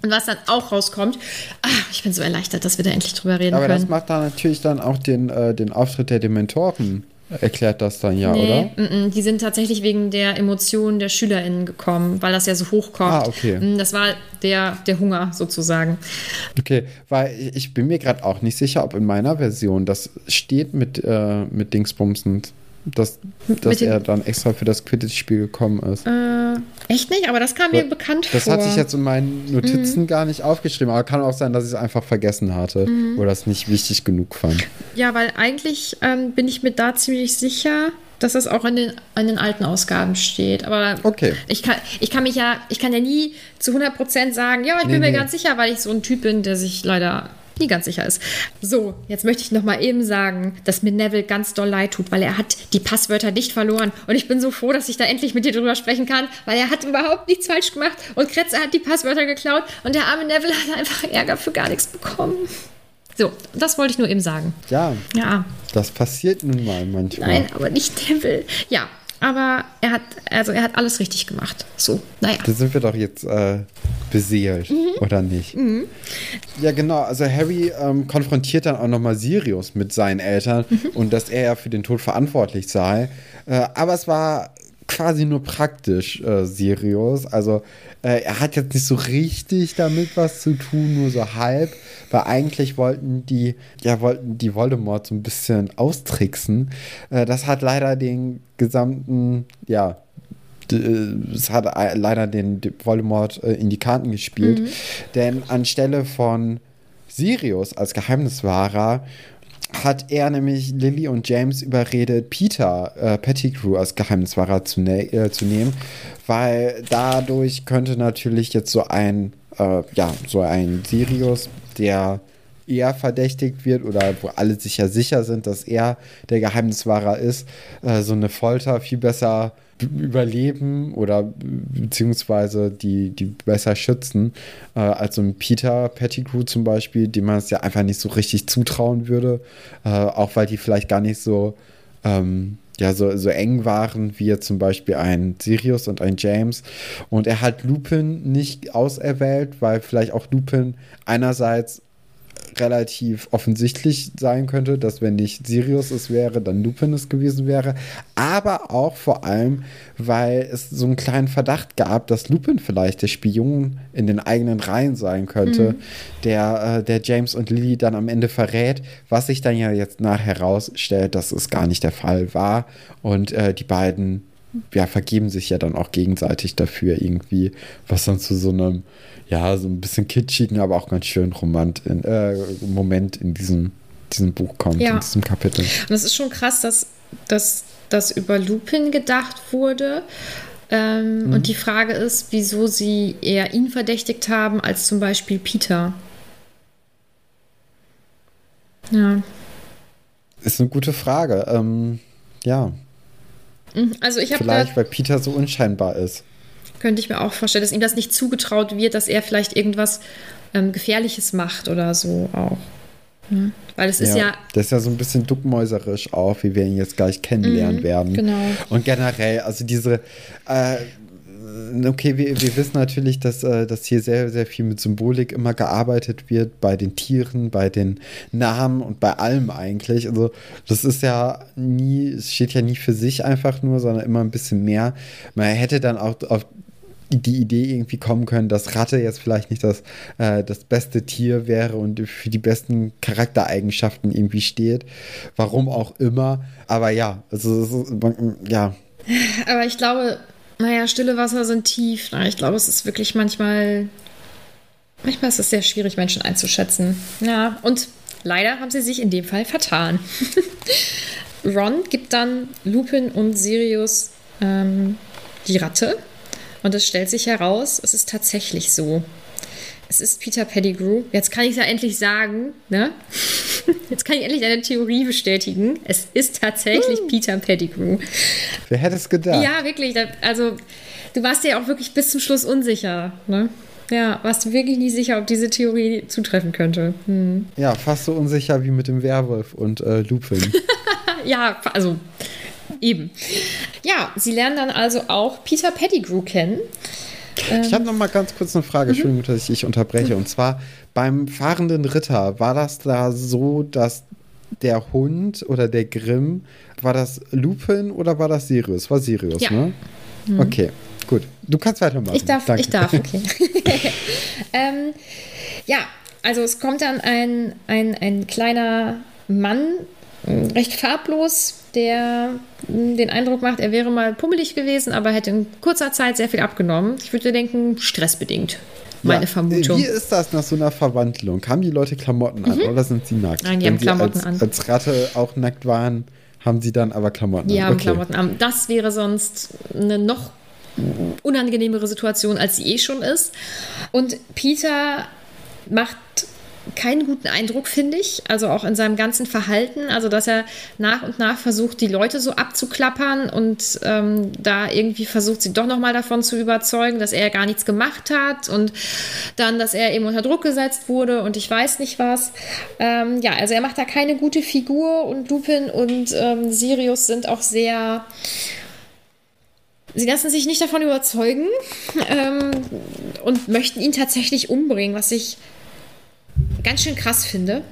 Und was dann auch rauskommt, ach, ich bin so erleichtert, dass wir da endlich drüber reden Aber können. Aber das macht da natürlich dann auch den, äh, den Auftritt der Dementoren erklärt das dann ja, nee, oder? M -m, die sind tatsächlich wegen der Emotionen der SchülerInnen gekommen, weil das ja so hochkommt. Ah, okay. Mm, das war der, der Hunger sozusagen. Okay, weil ich bin mir gerade auch nicht sicher, ob in meiner Version das steht mit, äh, mit Dingsbumsend dass, dass er dann extra für das Quidditch-Spiel gekommen ist. Äh, echt nicht? Aber das kam mir bekannt das vor. Das hatte ich jetzt in meinen Notizen mhm. gar nicht aufgeschrieben. Aber kann auch sein, dass ich es einfach vergessen hatte mhm. oder es nicht wichtig genug fand. Ja, weil eigentlich ähm, bin ich mir da ziemlich sicher, dass das auch in den, in den alten Ausgaben steht. Aber okay. ich, kann, ich kann mich ja, ich kann ja nie zu 100% sagen, ja, ich bin nee, mir nee. ganz sicher, weil ich so ein Typ bin, der sich leider nie ganz sicher ist. So, jetzt möchte ich noch mal eben sagen, dass mir Neville ganz doll leid tut, weil er hat die Passwörter nicht verloren. Und ich bin so froh, dass ich da endlich mit dir drüber sprechen kann, weil er hat überhaupt nichts falsch gemacht und Kretze hat die Passwörter geklaut und der arme Neville hat einfach Ärger für gar nichts bekommen. So, das wollte ich nur eben sagen. Ja. Ja. Das passiert nun mal manchmal. Nein, aber nicht Neville. Ja, aber er hat, also er hat alles richtig gemacht. So, naja. Da sind wir doch jetzt äh, beseelt, mhm. oder nicht? Mhm. Ja, genau. Also Harry ähm, konfrontiert dann auch nochmal Sirius mit seinen Eltern mhm. und dass er ja für den Tod verantwortlich sei. Äh, aber es war quasi nur praktisch, äh, Sirius. Also äh, er hat jetzt nicht so richtig damit was zu tun, nur so halb, weil eigentlich wollten die, ja, wollten die Voldemort so ein bisschen austricksen. Äh, das hat leider den gesamten, ja, es hat leider den Voldemort äh, in die Karten gespielt. Mhm. Denn anstelle von Sirius als Geheimniswahrer hat er nämlich Lily und James überredet, Peter äh, Pettigrew als Geheimniswahrer zu, ne äh, zu nehmen, weil dadurch könnte natürlich jetzt so ein, äh, ja, so ein Sirius, der eher verdächtigt wird oder wo alle sich sicher sind, dass er der Geheimniswahrer ist, äh, so eine Folter viel besser überleben oder beziehungsweise die, die besser schützen äh, als so ein Peter Pettigrew zum Beispiel, dem man es ja einfach nicht so richtig zutrauen würde, äh, auch weil die vielleicht gar nicht so ähm, ja, so, so eng waren, wie jetzt zum Beispiel ein Sirius und ein James. Und er hat Lupin nicht auserwählt, weil vielleicht auch Lupin einerseits relativ offensichtlich sein könnte, dass wenn nicht Sirius es wäre, dann Lupin es gewesen wäre. Aber auch vor allem, weil es so einen kleinen Verdacht gab, dass Lupin vielleicht der Spion in den eigenen Reihen sein könnte, mhm. der, äh, der James und Lily dann am Ende verrät, was sich dann ja jetzt nachher herausstellt, dass es gar nicht der Fall war und äh, die beiden ja, vergeben sich ja dann auch gegenseitig dafür irgendwie, was dann zu so einem ja, so ein bisschen kitschigen, aber auch ganz schön romant in, äh, Moment in diesem, diesem Buch kommt, ja. in diesem Kapitel. Und es ist schon krass, dass, dass das über Lupin gedacht wurde. Ähm, mhm. Und die Frage ist, wieso sie eher ihn verdächtigt haben als zum Beispiel Peter. Ja. Ist eine gute Frage. Ähm, ja. Mhm, also ich habe Vielleicht, weil Peter so unscheinbar ist. Könnte ich mir auch vorstellen, dass ihm das nicht zugetraut wird, dass er vielleicht irgendwas ähm, Gefährliches macht oder so auch. Ne? Weil es ist ja, ja. Das ist ja so ein bisschen duckmäuserisch auch, wie wir ihn jetzt gleich kennenlernen mm, werden. Genau. Und generell, also diese. Äh, okay, wir, wir wissen natürlich, dass, äh, dass hier sehr, sehr viel mit Symbolik immer gearbeitet wird, bei den Tieren, bei den Namen und bei allem eigentlich. Also, das ist ja nie, es steht ja nie für sich einfach nur, sondern immer ein bisschen mehr. Man hätte dann auch auf die Idee irgendwie kommen können, dass Ratte jetzt vielleicht nicht das, äh, das beste Tier wäre und für die besten Charaktereigenschaften irgendwie steht. Warum auch immer. Aber ja, also ja. Aber ich glaube, naja, stille Wasser sind tief. Ich glaube, es ist wirklich manchmal. Manchmal ist es sehr schwierig, Menschen einzuschätzen. Ja, und leider haben sie sich in dem Fall vertan. Ron gibt dann Lupin und Sirius ähm, die Ratte und es stellt sich heraus, es ist tatsächlich so. Es ist Peter Pettigrew. Jetzt kann ich es ja endlich sagen, ne? Jetzt kann ich endlich eine Theorie bestätigen. Es ist tatsächlich uh. Peter Pettigrew. Wer hätte es gedacht? Ja, wirklich. Also, du warst ja auch wirklich bis zum Schluss unsicher, ne? Ja, warst du wirklich nicht sicher, ob diese Theorie zutreffen könnte. Hm. Ja, fast so unsicher wie mit dem Werwolf und äh, Lupin. ja, also Eben. Ja, sie lernen dann also auch Peter Pettigrew kennen. Ich habe noch mal ganz kurz eine Frage, mhm. Entschuldigung, dass ich dich unterbreche. Und zwar beim fahrenden Ritter, war das da so, dass der Hund oder der Grimm, war das Lupin oder war das Sirius? War Sirius, ja. ne? Mhm. Okay, gut. Du kannst weitermachen. Ich darf, Danke. ich darf, okay. ähm, ja, also es kommt dann ein, ein, ein kleiner Mann, recht farblos, der hm, den Eindruck macht, er wäre mal pummelig gewesen, aber hätte in kurzer Zeit sehr viel abgenommen. Ich würde denken, stressbedingt. Meine ja, Vermutung. Wie ist das nach so einer Verwandlung? Haben die Leute Klamotten an mhm. oder sind sie nackt? Nein, die Wenn haben Klamotten als, an. Als Ratte auch nackt waren, haben sie dann aber Klamotten die an. Die haben okay. Klamotten an. Das wäre sonst eine noch unangenehmere Situation, als sie eh schon ist. Und Peter macht keinen guten Eindruck, finde ich. Also auch in seinem ganzen Verhalten. Also, dass er nach und nach versucht, die Leute so abzuklappern und ähm, da irgendwie versucht, sie doch nochmal davon zu überzeugen, dass er gar nichts gemacht hat und dann, dass er eben unter Druck gesetzt wurde und ich weiß nicht was. Ähm, ja, also er macht da keine gute Figur und Lupin und ähm, Sirius sind auch sehr sie lassen sich nicht davon überzeugen ähm, und möchten ihn tatsächlich umbringen, was ich ganz schön krass finde.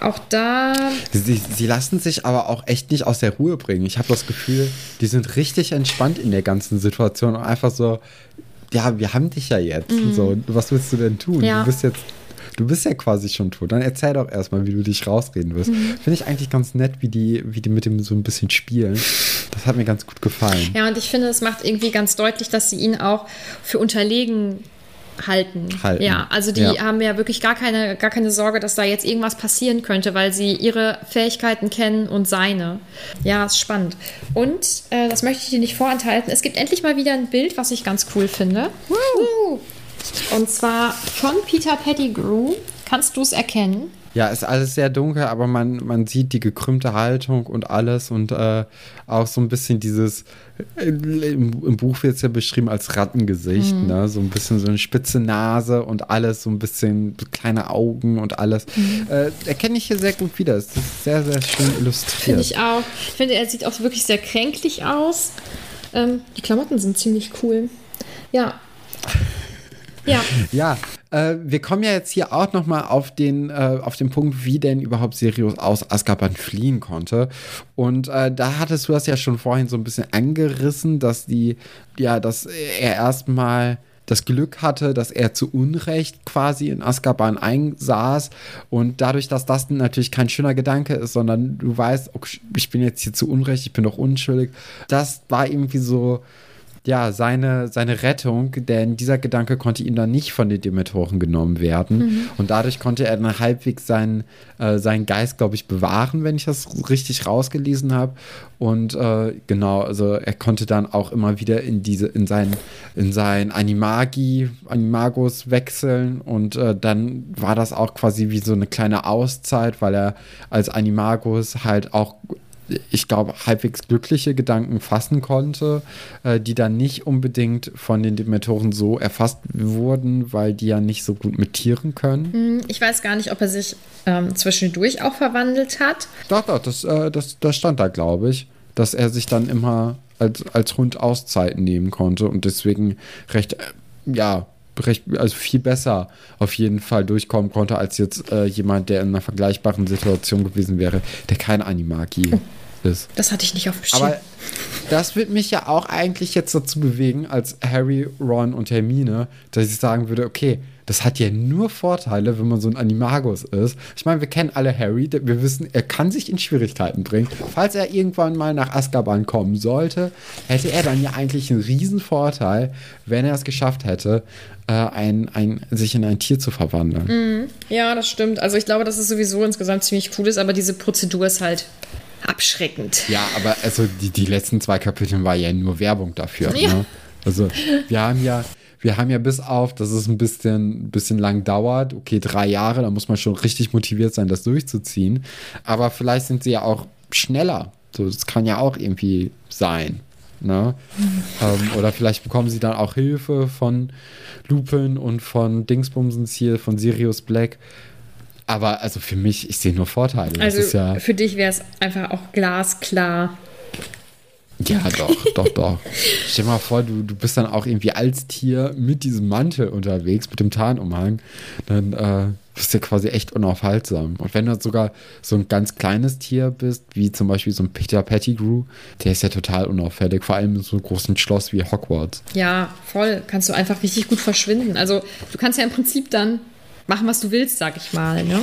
Auch da. Sie, sie, lassen sich aber auch echt nicht aus der Ruhe bringen. Ich habe das Gefühl, die sind richtig entspannt in der ganzen Situation und einfach so, ja, wir haben dich ja jetzt. Mhm. So, was willst du denn tun? Ja. Du bist jetzt du bist ja quasi schon tot. Dann erzähl doch erstmal, wie du dich rausreden wirst. Mhm. Finde ich eigentlich ganz nett, wie die, wie die mit dem so ein bisschen spielen. Das hat mir ganz gut gefallen. Ja, und ich finde, es macht irgendwie ganz deutlich, dass sie ihn auch für unterlegen halten. halten. Ja, also die ja. haben ja wirklich gar keine, gar keine Sorge, dass da jetzt irgendwas passieren könnte, weil sie ihre Fähigkeiten kennen und seine. Ja, ist spannend. Und, äh, das möchte ich dir nicht vorenthalten, es gibt endlich mal wieder ein Bild, was ich ganz cool finde. Woo. Und zwar von Peter Pettigrew. Kannst du es erkennen? Ja, ist alles sehr dunkel, aber man, man sieht die gekrümmte Haltung und alles und äh, auch so ein bisschen dieses, äh, im, im, Buch wird es ja beschrieben als Rattengesicht, mhm. ne? so ein bisschen so eine spitze Nase und alles, so ein bisschen kleine Augen und alles. Mhm. Äh, erkenne ich hier sehr gut wieder. Es ist sehr, sehr schön illustriert. Finde ich auch. Ich finde, er sieht auch wirklich sehr kränklich aus. Ähm, die Klamotten sind ziemlich cool. Ja. Ja. Ja, äh, wir kommen ja jetzt hier auch noch mal auf den, äh, auf den Punkt, wie denn überhaupt Sirius aus Azkaban fliehen konnte. Und äh, da hattest du das ja schon vorhin so ein bisschen angerissen, dass die, ja, dass er erstmal das Glück hatte, dass er zu Unrecht quasi in Azkaban einsaß und dadurch, dass das natürlich kein schöner Gedanke ist, sondern du weißt, okay, ich bin jetzt hier zu Unrecht, ich bin doch unschuldig, das war irgendwie so ja, seine, seine Rettung, denn dieser Gedanke konnte ihm dann nicht von den Dementoren genommen werden. Mhm. Und dadurch konnte er dann halbwegs seinen, äh, seinen Geist, glaube ich, bewahren, wenn ich das richtig rausgelesen habe. Und äh, genau, also er konnte dann auch immer wieder in diese, in sein, in sein Animagi, Animagus wechseln. Und äh, dann war das auch quasi wie so eine kleine Auszeit, weil er als Animagus halt auch ich glaube, halbwegs glückliche Gedanken fassen konnte, äh, die dann nicht unbedingt von den Dementoren so erfasst wurden, weil die ja nicht so gut mit Tieren können. Hm, ich weiß gar nicht, ob er sich ähm, zwischendurch auch verwandelt hat. Doch, doch, das, äh, das, das stand da, glaube ich, dass er sich dann immer als, als Hund Auszeiten nehmen konnte und deswegen recht, äh, ja, recht, also viel besser auf jeden Fall durchkommen konnte, als jetzt äh, jemand, der in einer vergleichbaren Situation gewesen wäre, der kein Animagi oh ist. Das hatte ich nicht auf dem Schirm. Aber das wird mich ja auch eigentlich jetzt dazu bewegen, als Harry, Ron und Hermine, dass ich sagen würde, okay, das hat ja nur Vorteile, wenn man so ein Animagus ist. Ich meine, wir kennen alle Harry, wir wissen, er kann sich in Schwierigkeiten bringen. Falls er irgendwann mal nach Azkaban kommen sollte, hätte er dann ja eigentlich einen riesen Vorteil, wenn er es geschafft hätte, äh, ein, ein, sich in ein Tier zu verwandeln. Mhm. Ja, das stimmt. Also ich glaube, dass es sowieso insgesamt ziemlich cool ist, aber diese Prozedur ist halt abschreckend. Ja, aber also die, die letzten zwei Kapitel war ja nur Werbung dafür. Ja. Ne? Also wir haben ja, wir haben ja bis auf, dass es ein bisschen, bisschen lang dauert, okay, drei Jahre, da muss man schon richtig motiviert sein, das durchzuziehen. Aber vielleicht sind sie ja auch schneller. So, das kann ja auch irgendwie sein. Ne? Mhm. Ähm, oder vielleicht bekommen sie dann auch Hilfe von Lupin und von Dingsbumsens hier, von Sirius Black. Aber also für mich, ich sehe nur Vorteile. Also ja für dich wäre es einfach auch glasklar. Ja, doch, doch, doch. Stell dir mal vor, du, du bist dann auch irgendwie als Tier mit diesem Mantel unterwegs, mit dem Tarnumhang. Dann äh, bist du quasi echt unaufhaltsam. Und wenn du sogar so ein ganz kleines Tier bist, wie zum Beispiel so ein Peter Pettigrew, der ist ja total unauffällig, vor allem in so einem großen Schloss wie Hogwarts. Ja, voll. Kannst du einfach richtig gut verschwinden. Also du kannst ja im Prinzip dann machen, was du willst, sag ich mal. Ne?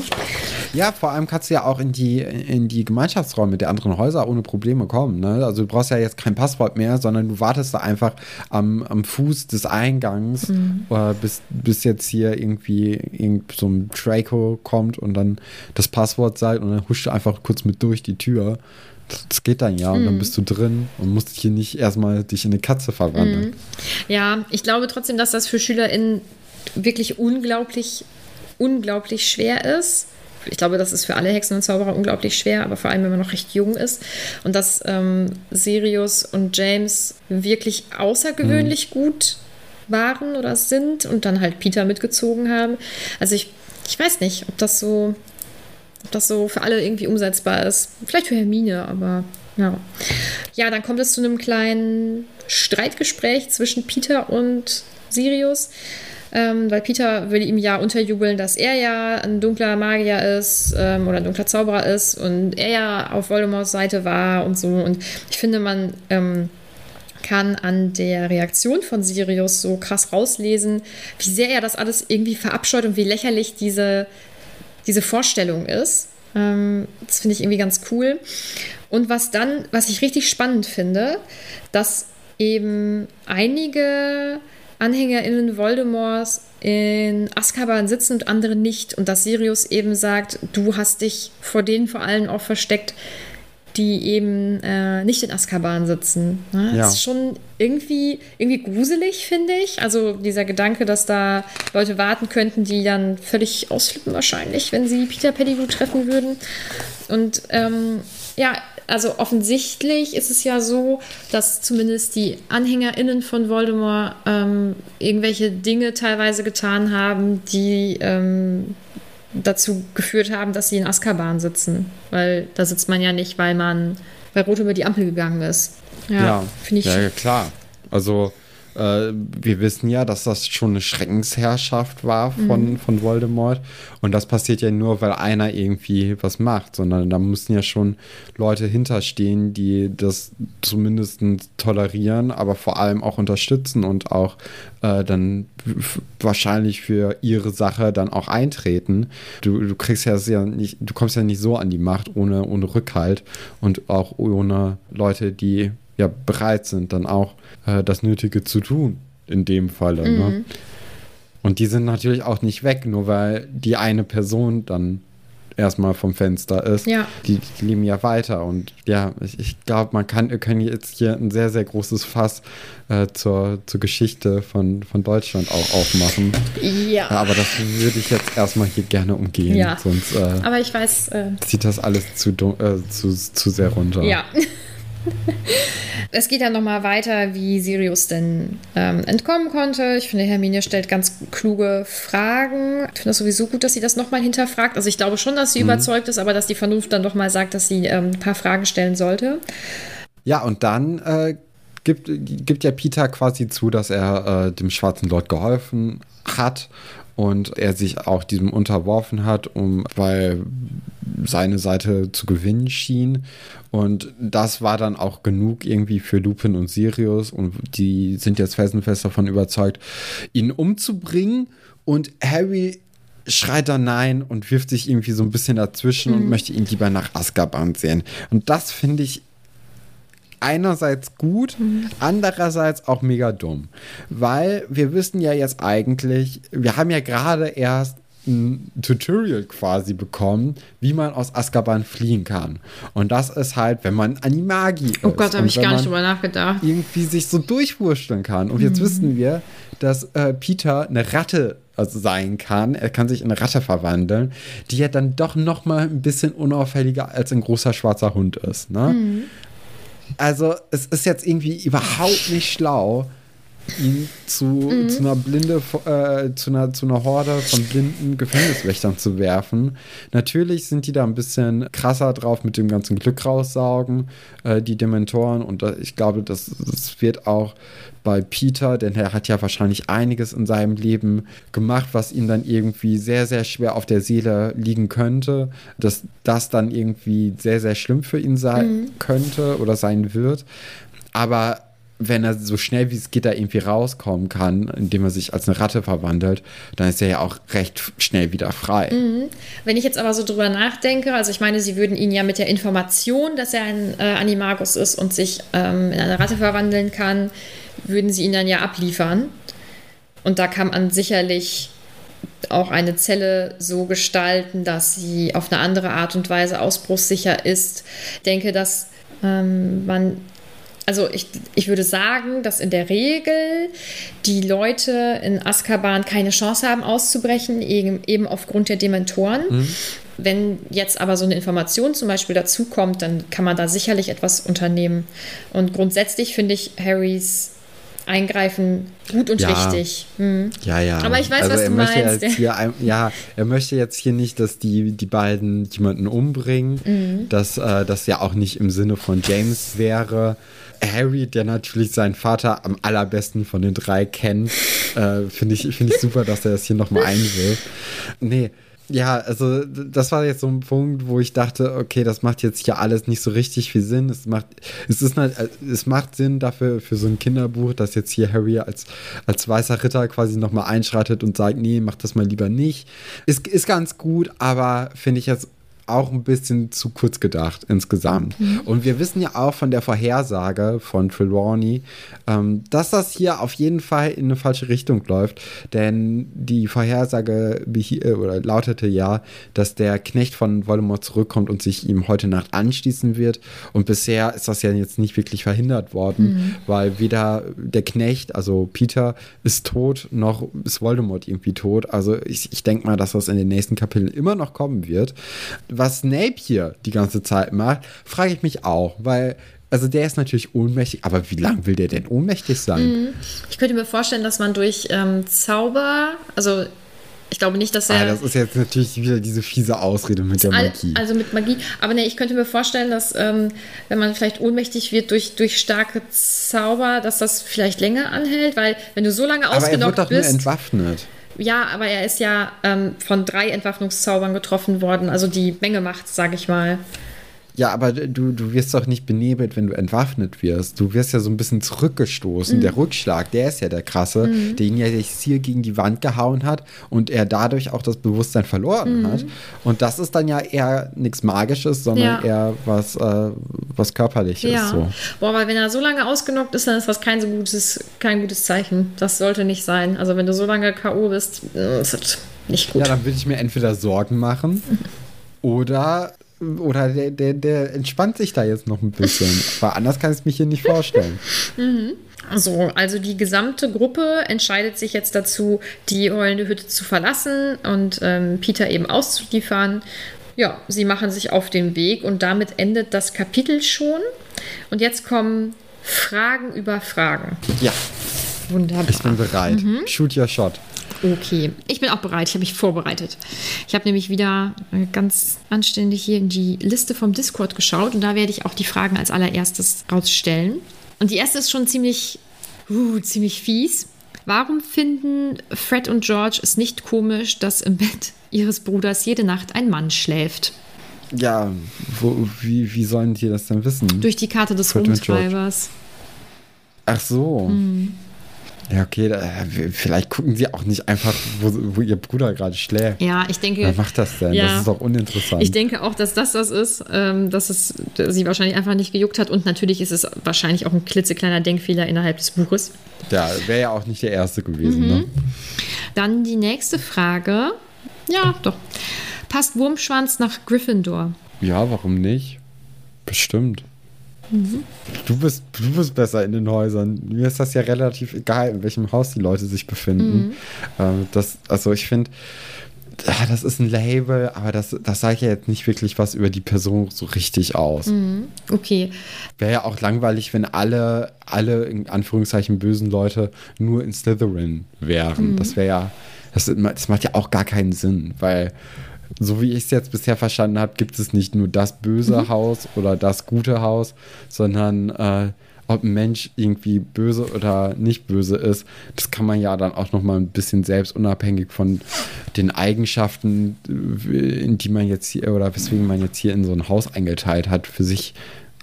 Ja, vor allem kannst du ja auch in die, in die Gemeinschaftsräume der anderen Häuser ohne Probleme kommen. Ne? Also du brauchst ja jetzt kein Passwort mehr, sondern du wartest da einfach am, am Fuß des Eingangs, mhm. äh, bis, bis jetzt hier irgendwie irgend so ein Draco kommt und dann das Passwort sagt und dann huschst du einfach kurz mit durch die Tür. Das geht dann ja und dann mhm. bist du drin und musst hier nicht erstmal dich in eine Katze verwandeln. Mhm. Ja, ich glaube trotzdem, dass das für SchülerInnen wirklich unglaublich unglaublich schwer ist. Ich glaube, das ist für alle Hexen und Zauberer unglaublich schwer, aber vor allem, wenn man noch recht jung ist. Und dass ähm, Sirius und James wirklich außergewöhnlich mhm. gut waren oder sind und dann halt Peter mitgezogen haben. Also ich, ich weiß nicht, ob das so, ob das so für alle irgendwie umsetzbar ist. Vielleicht für Hermine, aber ja. Ja, dann kommt es zu einem kleinen Streitgespräch zwischen Peter und Sirius ähm, weil Peter will ihm ja unterjubeln, dass er ja ein dunkler Magier ist ähm, oder ein dunkler Zauberer ist und er ja auf Voldemorts Seite war und so. Und ich finde, man ähm, kann an der Reaktion von Sirius so krass rauslesen, wie sehr er das alles irgendwie verabscheut und wie lächerlich diese, diese Vorstellung ist. Ähm, das finde ich irgendwie ganz cool. Und was dann, was ich richtig spannend finde, dass eben einige AnhängerInnen Voldemorts in Azkaban sitzen und andere nicht. Und dass Sirius eben sagt, du hast dich vor denen vor allem auch versteckt, die eben äh, nicht in Azkaban sitzen. Ne? Ja. Das ist schon irgendwie, irgendwie gruselig, finde ich. Also dieser Gedanke, dass da Leute warten könnten, die dann völlig ausflippen wahrscheinlich, wenn sie Peter Pettigrew treffen würden. Und ähm, ja, also offensichtlich ist es ja so, dass zumindest die AnhängerInnen von Voldemort ähm, irgendwelche Dinge teilweise getan haben, die ähm, dazu geführt haben, dass sie in Azkaban sitzen. Weil da sitzt man ja nicht, weil man weil Rot über die Ampel gegangen ist. Ja, Ja, finde ich. ja, ja, klar. Also äh, wir wissen ja, dass das schon eine Schreckensherrschaft war von, Mhm. von Voldemort. Und das passiert ja nur, weil einer irgendwie was macht, sondern da müssen ja schon Leute hinterstehen, die das zumindest tolerieren, aber vor allem auch unterstützen und auch äh, dann wahrscheinlich für ihre Sache dann auch eintreten. Du, du kriegst ja sehr nicht, du kommst ja nicht so an die Macht ohne, ohne Rückhalt und auch ohne Leute, die ja bereit sind, dann auch äh, das Nötige zu tun, in dem Falle. Mhm. Ne? Und die sind natürlich auch nicht weg, nur weil die eine Person dann erstmal vom Fenster ist. Ja. Die, die leben ja weiter. Und ja, ich, ich glaube, man kann, können jetzt hier ein sehr, sehr großes Fass äh, zur, zur Geschichte von, von Deutschland auch aufmachen. Ja. Aber das würde ich jetzt erstmal hier gerne umgehen. Ja. Sonst äh, Aber ich weiß, äh, zieht das alles zu, äh, zu, zu sehr runter. Ja. es geht dann nochmal weiter, wie Sirius denn ähm, entkommen konnte. Ich finde, Hermine stellt ganz kluge Fragen. Ich finde das sowieso gut, dass sie das nochmal hinterfragt. Also ich glaube schon, dass sie überzeugt ist, aber dass die Vernunft dann doch mal sagt, dass sie ähm, ein paar Fragen stellen sollte. Ja, und dann äh, gibt, gibt ja Peter quasi zu, dass er äh, dem Schwarzen Lord geholfen hat und er sich auch diesem unterworfen hat, um weil seine Seite zu gewinnen schien. Und das war dann auch genug irgendwie für Lupin und Sirius und die sind jetzt felsenfest davon überzeugt, ihn umzubringen. Und Harry schreit dann nein und wirft sich irgendwie so ein bisschen dazwischen und möchte ihn lieber nach Azkaban sehen. Und das finde ich einerseits gut, andererseits auch mega dumm. Weil wir wissen ja jetzt eigentlich, wir haben ja gerade erst ein Tutorial quasi bekommen, wie man aus Azkaban fliehen kann. Und das ist halt, wenn man Animagi ist. Oh Gott, habe ich gar nicht drüber nachgedacht. irgendwie sich so durchwurschteln kann. Und jetzt wissen wir, dass äh, Peter eine Ratte also sein kann. Er kann sich in eine Ratte verwandeln, die ja dann doch noch mal ein bisschen unauffälliger als ein großer schwarzer Hund ist. Ne? Also es ist jetzt irgendwie überhaupt nicht schlau, ihn zu, zu einer blinde, äh, zu einer, zu einer Horde von blinden Gefängniswächtern zu werfen. Natürlich sind die da ein bisschen krasser drauf mit dem ganzen Glück raussaugen, äh, die Dementoren. Und äh, ich glaube, das, das wird auch bei Peter, denn er hat ja wahrscheinlich einiges in seinem Leben gemacht, was ihm dann irgendwie sehr, sehr schwer auf der Seele liegen könnte, dass das dann irgendwie sehr, sehr schlimm für ihn sein könnte oder sein wird. Aber wenn er so schnell wie es geht da irgendwie rauskommen kann, indem er sich als eine Ratte verwandelt, dann ist er ja auch recht schnell wieder frei. Wenn ich jetzt aber so drüber nachdenke, also ich meine, sie würden ihn ja mit der Information, dass er ein äh, Animagus ist und sich ähm, in eine Ratte verwandeln kann, würden sie ihn dann ja abliefern. Und da kann man sicherlich auch eine Zelle so gestalten, dass sie auf eine andere Art und Weise ausbruchssicher ist. Ich denke, dass ähm, man also ich, ich würde sagen, dass in der Regel die Leute in Azkaban keine Chance haben auszubrechen, eben, eben aufgrund der Dementoren. Wenn jetzt aber so eine Information zum Beispiel dazukommt, dann kann man da sicherlich etwas unternehmen. Und grundsätzlich finde ich Harrys Eingreifen gut und Ja. richtig. Hm. Ja, ja. Aber ich weiß, also was er du möchte meinst. Jetzt hier, ein- ja, er möchte jetzt hier nicht, dass die, die beiden jemanden umbringen. Mhm. Dass äh, das ja auch nicht im Sinne von James wäre. Harry, der natürlich seinen Vater am allerbesten von den drei kennt, äh, finde ich, find ich super, dass er das hier nochmal einwirft. Nee. Ja, also das war jetzt so ein Punkt, wo ich dachte, okay, das macht jetzt hier alles nicht so richtig viel Sinn. Es macht, es ist äh, es macht Sinn dafür für so ein Kinderbuch, dass jetzt hier Harry als, als weißer Ritter quasi nochmal einschreitet und sagt, nee, mach das mal lieber nicht. Ist, ist ganz gut, aber finde ich jetzt auch ein bisschen zu kurz gedacht insgesamt. Mhm. Und wir wissen ja auch von der Vorhersage von Trelawney, ähm, dass das hier auf jeden Fall in eine falsche Richtung läuft. Denn die Vorhersage äh, oder lautete ja, dass der Knecht von Voldemort zurückkommt und sich ihm heute Nacht anschließen wird. Und bisher ist das ja jetzt nicht wirklich verhindert worden, mhm. weil weder der Knecht, also Peter, ist tot, noch ist Voldemort irgendwie tot. Also ich, ich denke mal, dass das in den nächsten Kapiteln immer noch kommen wird. Was Snape hier die ganze Zeit macht, frage ich mich auch, weil also der ist natürlich ohnmächtig, aber wie lange will der denn ohnmächtig sein? Mhm. Ich könnte mir vorstellen, dass man durch ähm, Zauber, also ich glaube nicht, dass er. Ah, das ist jetzt natürlich wieder diese fiese Ausrede mit der Magie. Also mit Magie. Aber nee, ich könnte mir vorstellen, dass, ähm, wenn man vielleicht ohnmächtig wird durch, durch starke Zauber, dass das vielleicht länger anhält, weil wenn du so lange ausgenockt bist. Aber er wird doch bist, nur entwaffnet. Ja, aber er ist ja ähm, von drei Entwaffnungszaubern getroffen worden. Also die Menge macht, sage ich mal. Ja, aber du, du wirst doch nicht benebelt, wenn du entwaffnet wirst. Du wirst ja so ein bisschen zurückgestoßen. Mhm. Der Rückschlag, der ist ja der krasse, mhm. der ihn ja das Ziel gegen die Wand gehauen hat und er dadurch auch das Bewusstsein verloren mhm. hat. Und das ist dann ja eher nichts Magisches, sondern ja. eher was, äh, was Körperliches. Ja. So. Boah, weil wenn er so lange ausgenockt ist, dann ist das kein so gutes, kein gutes Zeichen. Das sollte nicht sein. Also wenn du so lange K.O. bist, äh, ist das nicht gut. Ja, dann würde ich mir entweder Sorgen machen oder oder der, der, der entspannt sich da jetzt noch ein bisschen. Weil anders kann ich es mich hier nicht vorstellen. mhm. So, also die gesamte Gruppe entscheidet sich jetzt dazu, die heulende Hütte zu verlassen und ähm, Peter eben auszuliefern. Ja, sie machen sich auf den Weg und damit endet das Kapitel schon. Und jetzt kommen Fragen über Fragen. Ja. Wunderbar. Ich bin bereit. Mhm. Shoot your shot. Okay, ich bin auch bereit. Ich habe mich vorbereitet. Ich habe nämlich wieder ganz anständig hier in die Liste vom Discord geschaut und da werde ich auch die Fragen als allererstes rausstellen. Und die erste ist schon ziemlich, uh, ziemlich fies. Warum finden Fred und George es nicht komisch, dass im Bett ihres Bruders jede Nacht ein Mann schläft? Ja, wo, wie, wie sollen die das denn wissen? Durch die Karte des Rumtreibers. Ach so. Hm. Ja, okay, vielleicht gucken sie auch nicht einfach, wo, wo ihr Bruder gerade schläft. Ja, ich denke. Wer macht das denn? Ja, das ist auch uninteressant. Ich denke auch, dass das das ist, ähm, dass es sie wahrscheinlich einfach nicht gejuckt hat. Und natürlich ist es wahrscheinlich auch ein klitzekleiner Denkfehler innerhalb des Buches. Ja, wäre ja auch nicht der erste gewesen. Ne? Mhm. Ne? Dann die nächste Frage. Ja, doch. Passt Wurmschwanz nach Gryffindor? Ja, warum nicht? Bestimmt. Du, bist, du bist besser in den Häusern. Mir ist das ja relativ egal, in welchem Haus die Leute sich befinden. Mhm. Ähm, das, also ich finde, das ist ein Label, aber das, das sagt ja jetzt nicht wirklich was über die Person so richtig aus. Mhm. Okay. Wäre ja auch langweilig, wenn alle, alle in Anführungszeichen bösen Leute nur in Slytherin wären. Mhm. Das wäre ja, das, das macht ja auch gar keinen Sinn, weil so wie ich es jetzt bisher verstanden habe, gibt es nicht nur das böse mhm. Haus oder das gute Haus, sondern äh, ob ein Mensch irgendwie böse oder nicht böse ist, das kann man ja dann auch noch mal ein bisschen selbst unabhängig von den Eigenschaften, äh, in die man jetzt hier oder weswegen man jetzt hier in so ein Haus eingeteilt hat, für sich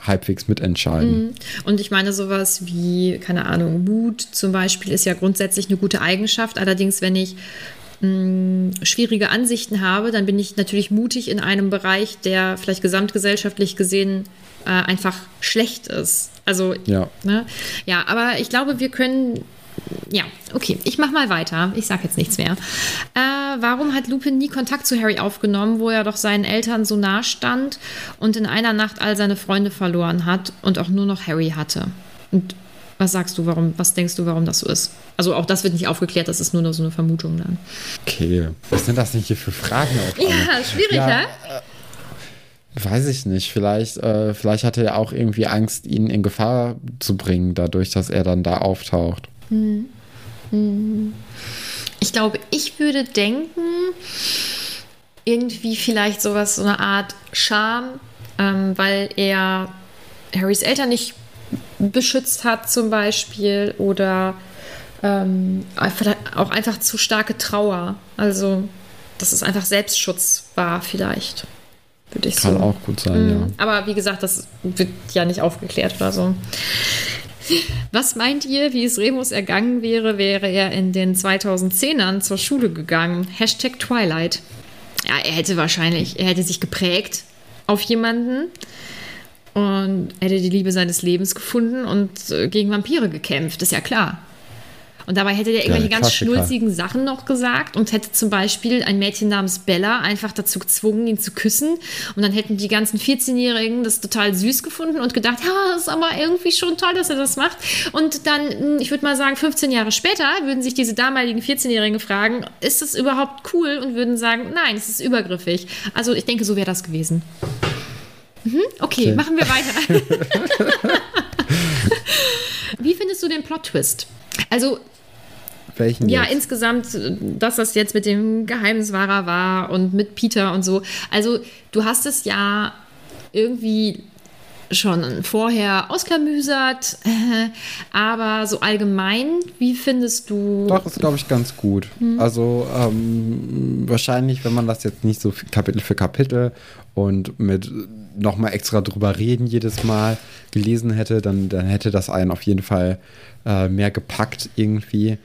halbwegs mitentscheiden. Mhm. Und ich meine, sowas wie, keine Ahnung, Mut zum Beispiel ist ja grundsätzlich eine gute Eigenschaft. Allerdings, wenn ich mh, schwierige Ansichten habe, dann bin ich natürlich mutig in einem Bereich, der vielleicht gesamtgesellschaftlich gesehen äh, einfach schlecht ist. Also, ja. Ne? ja, aber ich glaube, wir können ja, okay, ich mach mal weiter. Ich sag jetzt nichts mehr. Äh, warum hat Lupin nie Kontakt zu Harry aufgenommen, wo er doch seinen Eltern so nah stand und in einer Nacht all seine Freunde verloren hat und auch nur noch Harry hatte? Und was sagst du, warum, was denkst du, warum das so ist? Also auch das wird nicht aufgeklärt, das ist nur noch so eine Vermutung dann. Okay, was sind das nicht hier für Fragen? Ja, schwierig, ja, ne? Weiß ich nicht. Vielleicht, äh, vielleicht hatte er auch irgendwie Angst, ihn in Gefahr zu bringen, dadurch, dass er dann da auftaucht. Hm. Hm. Ich glaube, ich würde denken, irgendwie vielleicht sowas, so eine Art Scham, ähm, weil er Harrys Eltern nicht beschützt hat zum Beispiel oder ähm, auch einfach zu starke Trauer. Also, dass es einfach Selbstschutz war vielleicht. Würde ich Kann so. auch gut sein, mhm. ja. Aber wie gesagt, das wird ja nicht aufgeklärt oder so. Was meint ihr, wie es Remus ergangen wäre, wäre er in den 2010ern zur Schule gegangen? Hashtag Twilight. ja, er hätte wahrscheinlich, er hätte sich geprägt auf jemanden und hätte die Liebe seines Lebens gefunden und äh, gegen Vampire gekämpft, ist ja klar. Und dabei hätte der irgendwelche ganz Klassiker. schnulzigen Sachen noch gesagt und hätte zum Beispiel ein Mädchen namens Bella einfach dazu gezwungen, ihn zu küssen. Und dann hätten die ganzen 14-Jährigen das total süß gefunden und gedacht, ja, das ist aber irgendwie schon toll, dass er das macht. Und dann, mh, ich würde mal sagen, 15 Jahre später würden sich diese damaligen 14-Jährigen fragen, ist das überhaupt cool? Und würden sagen, nein, es ist übergriffig. Also ich denke, so wäre das gewesen. Mhm, okay, Okay. machen wir weiter. Wie findest du den Plot-Twist? Also, Welchen ja, jetzt? insgesamt, äh, dass das jetzt mit dem Geheimniswahrer war und mit Peter und so. Also, du hast es ja irgendwie schon vorher ausklamüsert, aber so allgemein, wie findest du. Doch, ist, glaube ich, ganz gut. Hm. Also ähm, wahrscheinlich, wenn man das jetzt nicht so Kapitel für Kapitel und mit nochmal extra drüber reden jedes Mal gelesen hätte, dann, dann hätte das einen auf jeden Fall äh, mehr gepackt irgendwie.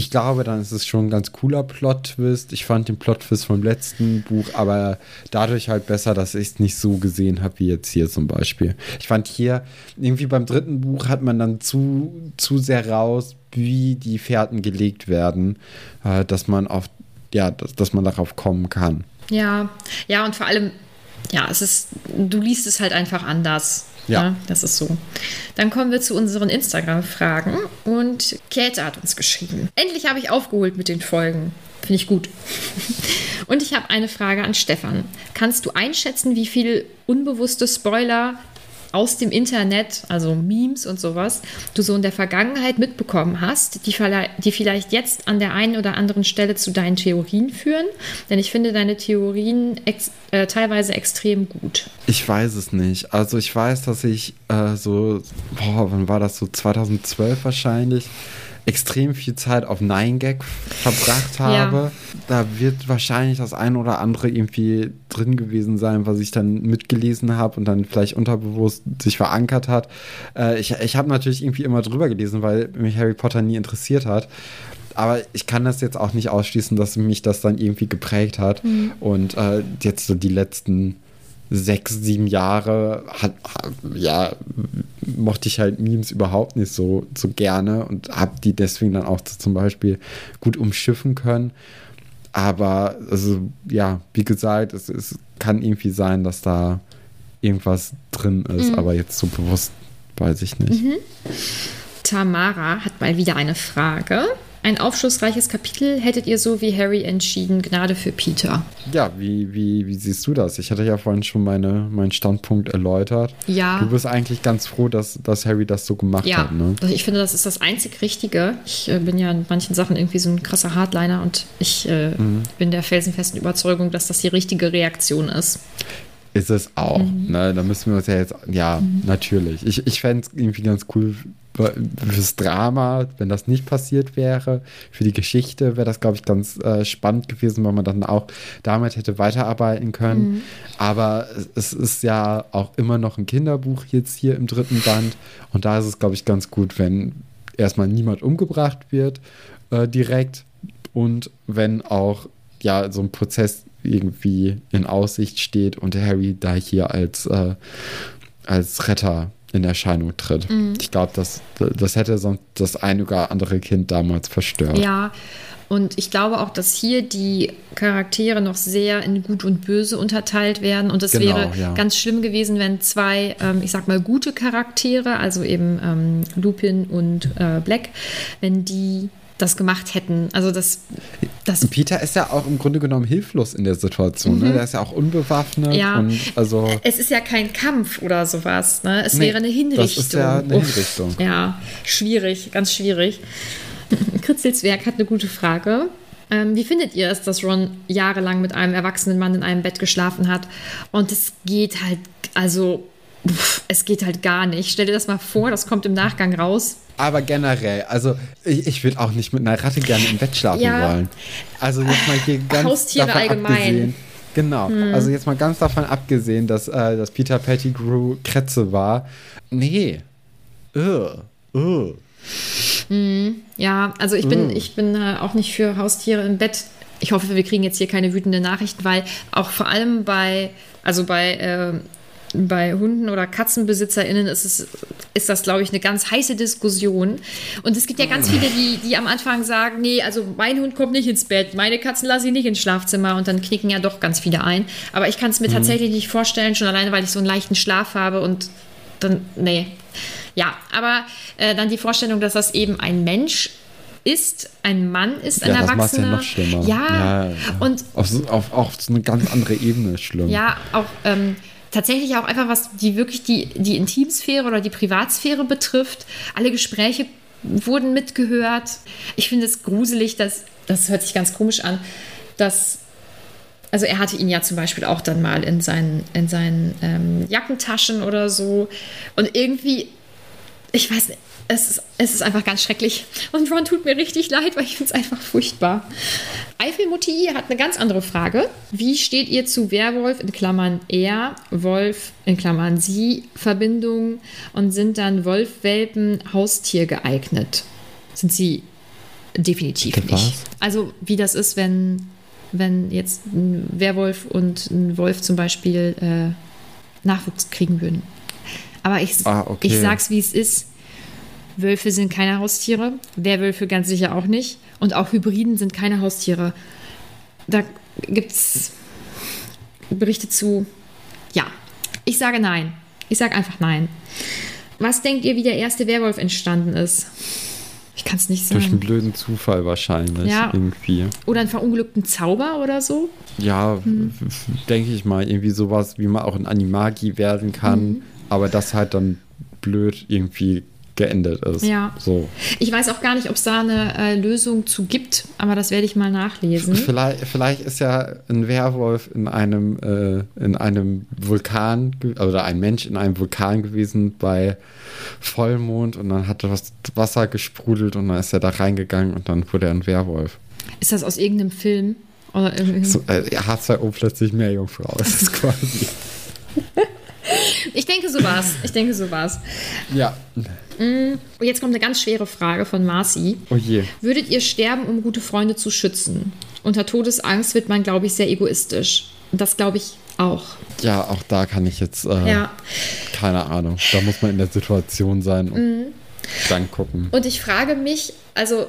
Ich glaube, dann ist es schon ein ganz cooler Plot-Twist. Ich fand den Plot-Twist vom letzten Buch aber dadurch halt besser, dass ich es nicht so gesehen habe wie jetzt hier zum Beispiel. Ich fand hier, irgendwie beim dritten Buch hat man dann zu, zu sehr raus, wie die Fährten gelegt werden, äh, dass man auf, ja, dass, dass man darauf kommen kann. Ja, ja, und vor allem, ja, es ist, du liest es halt einfach anders. Ja. Ne? Das ist so. Dann kommen wir zu unseren Instagram-Fragen und Käthe hat uns geschrieben. Endlich habe ich aufgeholt mit den Folgen. Finde ich gut. Und ich habe eine Frage an Stefan. Kannst du einschätzen, wie viel unbewusste Spoiler aus dem Internet, also Memes und sowas, du so in der Vergangenheit mitbekommen hast, die, die vielleicht jetzt an der einen oder anderen Stelle zu deinen Theorien führen? Denn ich finde deine Theorien ex äh, teilweise extrem gut. Ich weiß es nicht. Also ich weiß, dass ich äh, so, boah, wann war das so? 2012 wahrscheinlich. Extrem viel Zeit auf 9gag verbracht habe. Da wird wahrscheinlich das ein oder andere irgendwie drin gewesen sein, was ich dann mitgelesen habe und dann vielleicht unterbewusst sich verankert hat. Äh, ich ich habe natürlich irgendwie immer drüber gelesen, weil mich Harry Potter nie interessiert hat. Aber ich kann das jetzt auch nicht ausschließen, dass mich das dann irgendwie geprägt hat. Und äh, jetzt so die letzten sechs, sieben Jahre hat, ja, mochte ich halt Memes überhaupt nicht so, so gerne und habe die deswegen dann auch zum Beispiel gut umschiffen können. Aber also, ja, wie gesagt, es, es kann irgendwie sein, dass da irgendwas drin ist, aber jetzt so bewusst weiß ich nicht. Tamara hat mal wieder eine Frage. Ein aufschlussreiches Kapitel hättet ihr so wie Harry entschieden, Gnade für Peter. Ja, wie, wie, wie siehst du das? Ich hatte ja vorhin schon meine, meinen Standpunkt erläutert. Ja. Du bist eigentlich ganz froh, dass, dass Harry das so gemacht Ja, hat, ne? ich finde, das ist das einzig Richtige. Ich äh, bin ja in manchen Sachen irgendwie so ein krasser Hardliner und ich äh, Mhm. bin der felsenfesten Überzeugung, dass das die richtige Reaktion ist. Ist es auch. Mhm. Ne? Da müssen wir uns ja jetzt, ja, natürlich. Ich, ich fände es irgendwie ganz cool fürs Drama, wenn das nicht passiert wäre. Für die Geschichte wäre das, glaube ich, ganz äh, spannend gewesen, weil man dann auch damit hätte weiterarbeiten können. Mhm. Aber es, ist ja auch immer noch ein Kinderbuch jetzt hier im dritten Band. Und da ist es, glaube ich, ganz gut, wenn erstmal niemand umgebracht wird äh, direkt und wenn auch ja so ein Prozess irgendwie in Aussicht steht und Harry da hier als, äh, als Retter in Erscheinung tritt. Ich glaube, das, das hätte sonst das ein oder andere Kind damals verstört. Ja, und ich glaube auch, dass hier die Charaktere noch sehr in Gut und Böse unterteilt werden. Und es Genau, wäre ja. ganz schlimm gewesen, wenn zwei, ähm, ich sag mal, gute Charaktere, also eben ähm, Lupin und äh, Black, wenn die das gemacht hätten. Also das, das Peter ist ja auch im Grunde genommen hilflos in der Situation. Ne? Der ist ja auch unbewaffnet Mhm. Ja. und also Es ist ja kein Kampf oder sowas, ne? Es Nee, wäre eine Hinrichtung. das ist ja eine Uff. Hinrichtung. Ja, schwierig, ganz schwierig. Kritzelswerk hat eine gute Frage. Ähm, wie findet ihr es, dass Ron jahrelang mit einem erwachsenen Mann in einem Bett geschlafen hat? Und es geht halt, also, es geht halt gar nicht. Stell dir das mal vor, das kommt im Nachgang raus. Aber generell, also ich, ich würde auch nicht mit einer Ratte gerne im Bett schlafen Ja. wollen. Also jetzt mal hier ganz Haustiere davon allgemein. Hm. abgesehen. Genau, also jetzt mal ganz davon abgesehen, dass, äh, dass Peter Pettigrew Kretze war. Nee. Ugh. Ugh. Ja, also ich bin, Mm. ich bin äh, auch nicht für Haustiere im Bett. ich hoffe, wir kriegen jetzt hier keine wütenden Nachrichten, weil auch vor allem bei, also bei, äh, bei Hunden oder KatzenbesitzerInnen ist, es, ist das, glaube ich, eine ganz heiße Diskussion. Und es gibt ja ganz viele, die, die am Anfang sagen, nee, also mein Hund kommt nicht ins Bett, meine Katzen lasse ich nicht ins Schlafzimmer und dann knicken ja doch ganz viele ein. Aber ich kann es mir mhm. tatsächlich nicht vorstellen, schon alleine, weil ich so einen leichten Schlaf habe und dann, nee. Ja, aber äh, dann die Vorstellung, dass das eben ein Mensch ist, ein Mann ist, ein ja, Erwachsener. Das ja noch schlimmer. Ja, ja, und auf, auf, auf so eine ganz andere Ebene schlimm. Ja, auch ähm, tatsächlich auch einfach, was die wirklich die, die Intimsphäre oder die Privatsphäre betrifft. Alle Gespräche wurden mitgehört. Ich finde es gruselig, dass, das hört sich ganz komisch an, dass also er hatte ihn ja zum Beispiel auch dann mal in seinen, in seinen ähm, Jackentaschen oder so. Und irgendwie, ich weiß nicht, es ist, es ist einfach ganz schrecklich. Und Ron tut mir richtig leid, weil ich finde es einfach furchtbar. Eifelmutti hat eine ganz andere Frage. Wie steht ihr zu Werwolf in Klammern er, Wolf in Klammern sie, Verbindung und sind dann Wolfwelpen Haustier geeignet? Sind sie definitiv nicht. Was? Also wie das ist, wenn, wenn jetzt ein Werwolf und ein Wolf zum Beispiel äh, Nachwuchs kriegen würden. Aber ich, ah, okay. ich sag's, wie es ist Wölfe sind keine Haustiere, Werwölfe ganz sicher auch nicht. Und auch Hybriden sind keine Haustiere. Da gibt es Berichte zu. Ja, ich sage nein. Ich sage einfach nein. Was denkt ihr, wie der erste Werwolf entstanden ist? Ich kann es nicht sagen. Durch einen blöden Zufall wahrscheinlich. Ja. Irgendwie. Oder einen verunglückten Zauber oder so? Ja, hm. denke ich mal. Irgendwie sowas, wie man auch ein Animagi werden kann. Mhm. Aber das halt dann blöd irgendwie geendet ist. Ja. So. Ich weiß auch gar nicht, ob es da eine äh, Lösung zu gibt, aber das werde ich mal nachlesen. Vielleicht, vielleicht ist ja ein Werwolf in einem, äh, in einem Vulkan oder ein Mensch in einem Vulkan gewesen bei Vollmond und dann hatte was Wasser gesprudelt und dann ist er da reingegangen und dann wurde er ein Werwolf. Ist das aus irgendeinem Film? Oder so, äh, H2O plötzlich mehr Jungfrau. Das ist quasi. ich denke, so war's. Ich denke, so war's. Ja. Mm, und jetzt kommt eine ganz schwere Frage von Marci. Oh je. Würdet ihr sterben, um gute Freunde zu schützen? Unter Todesangst wird man, glaube ich, sehr egoistisch. Das glaube ich auch. Ja, auch da kann ich jetzt. Äh, ja. Keine Ahnung. Da muss man in der Situation sein und mm. dann gucken. Und ich frage mich, also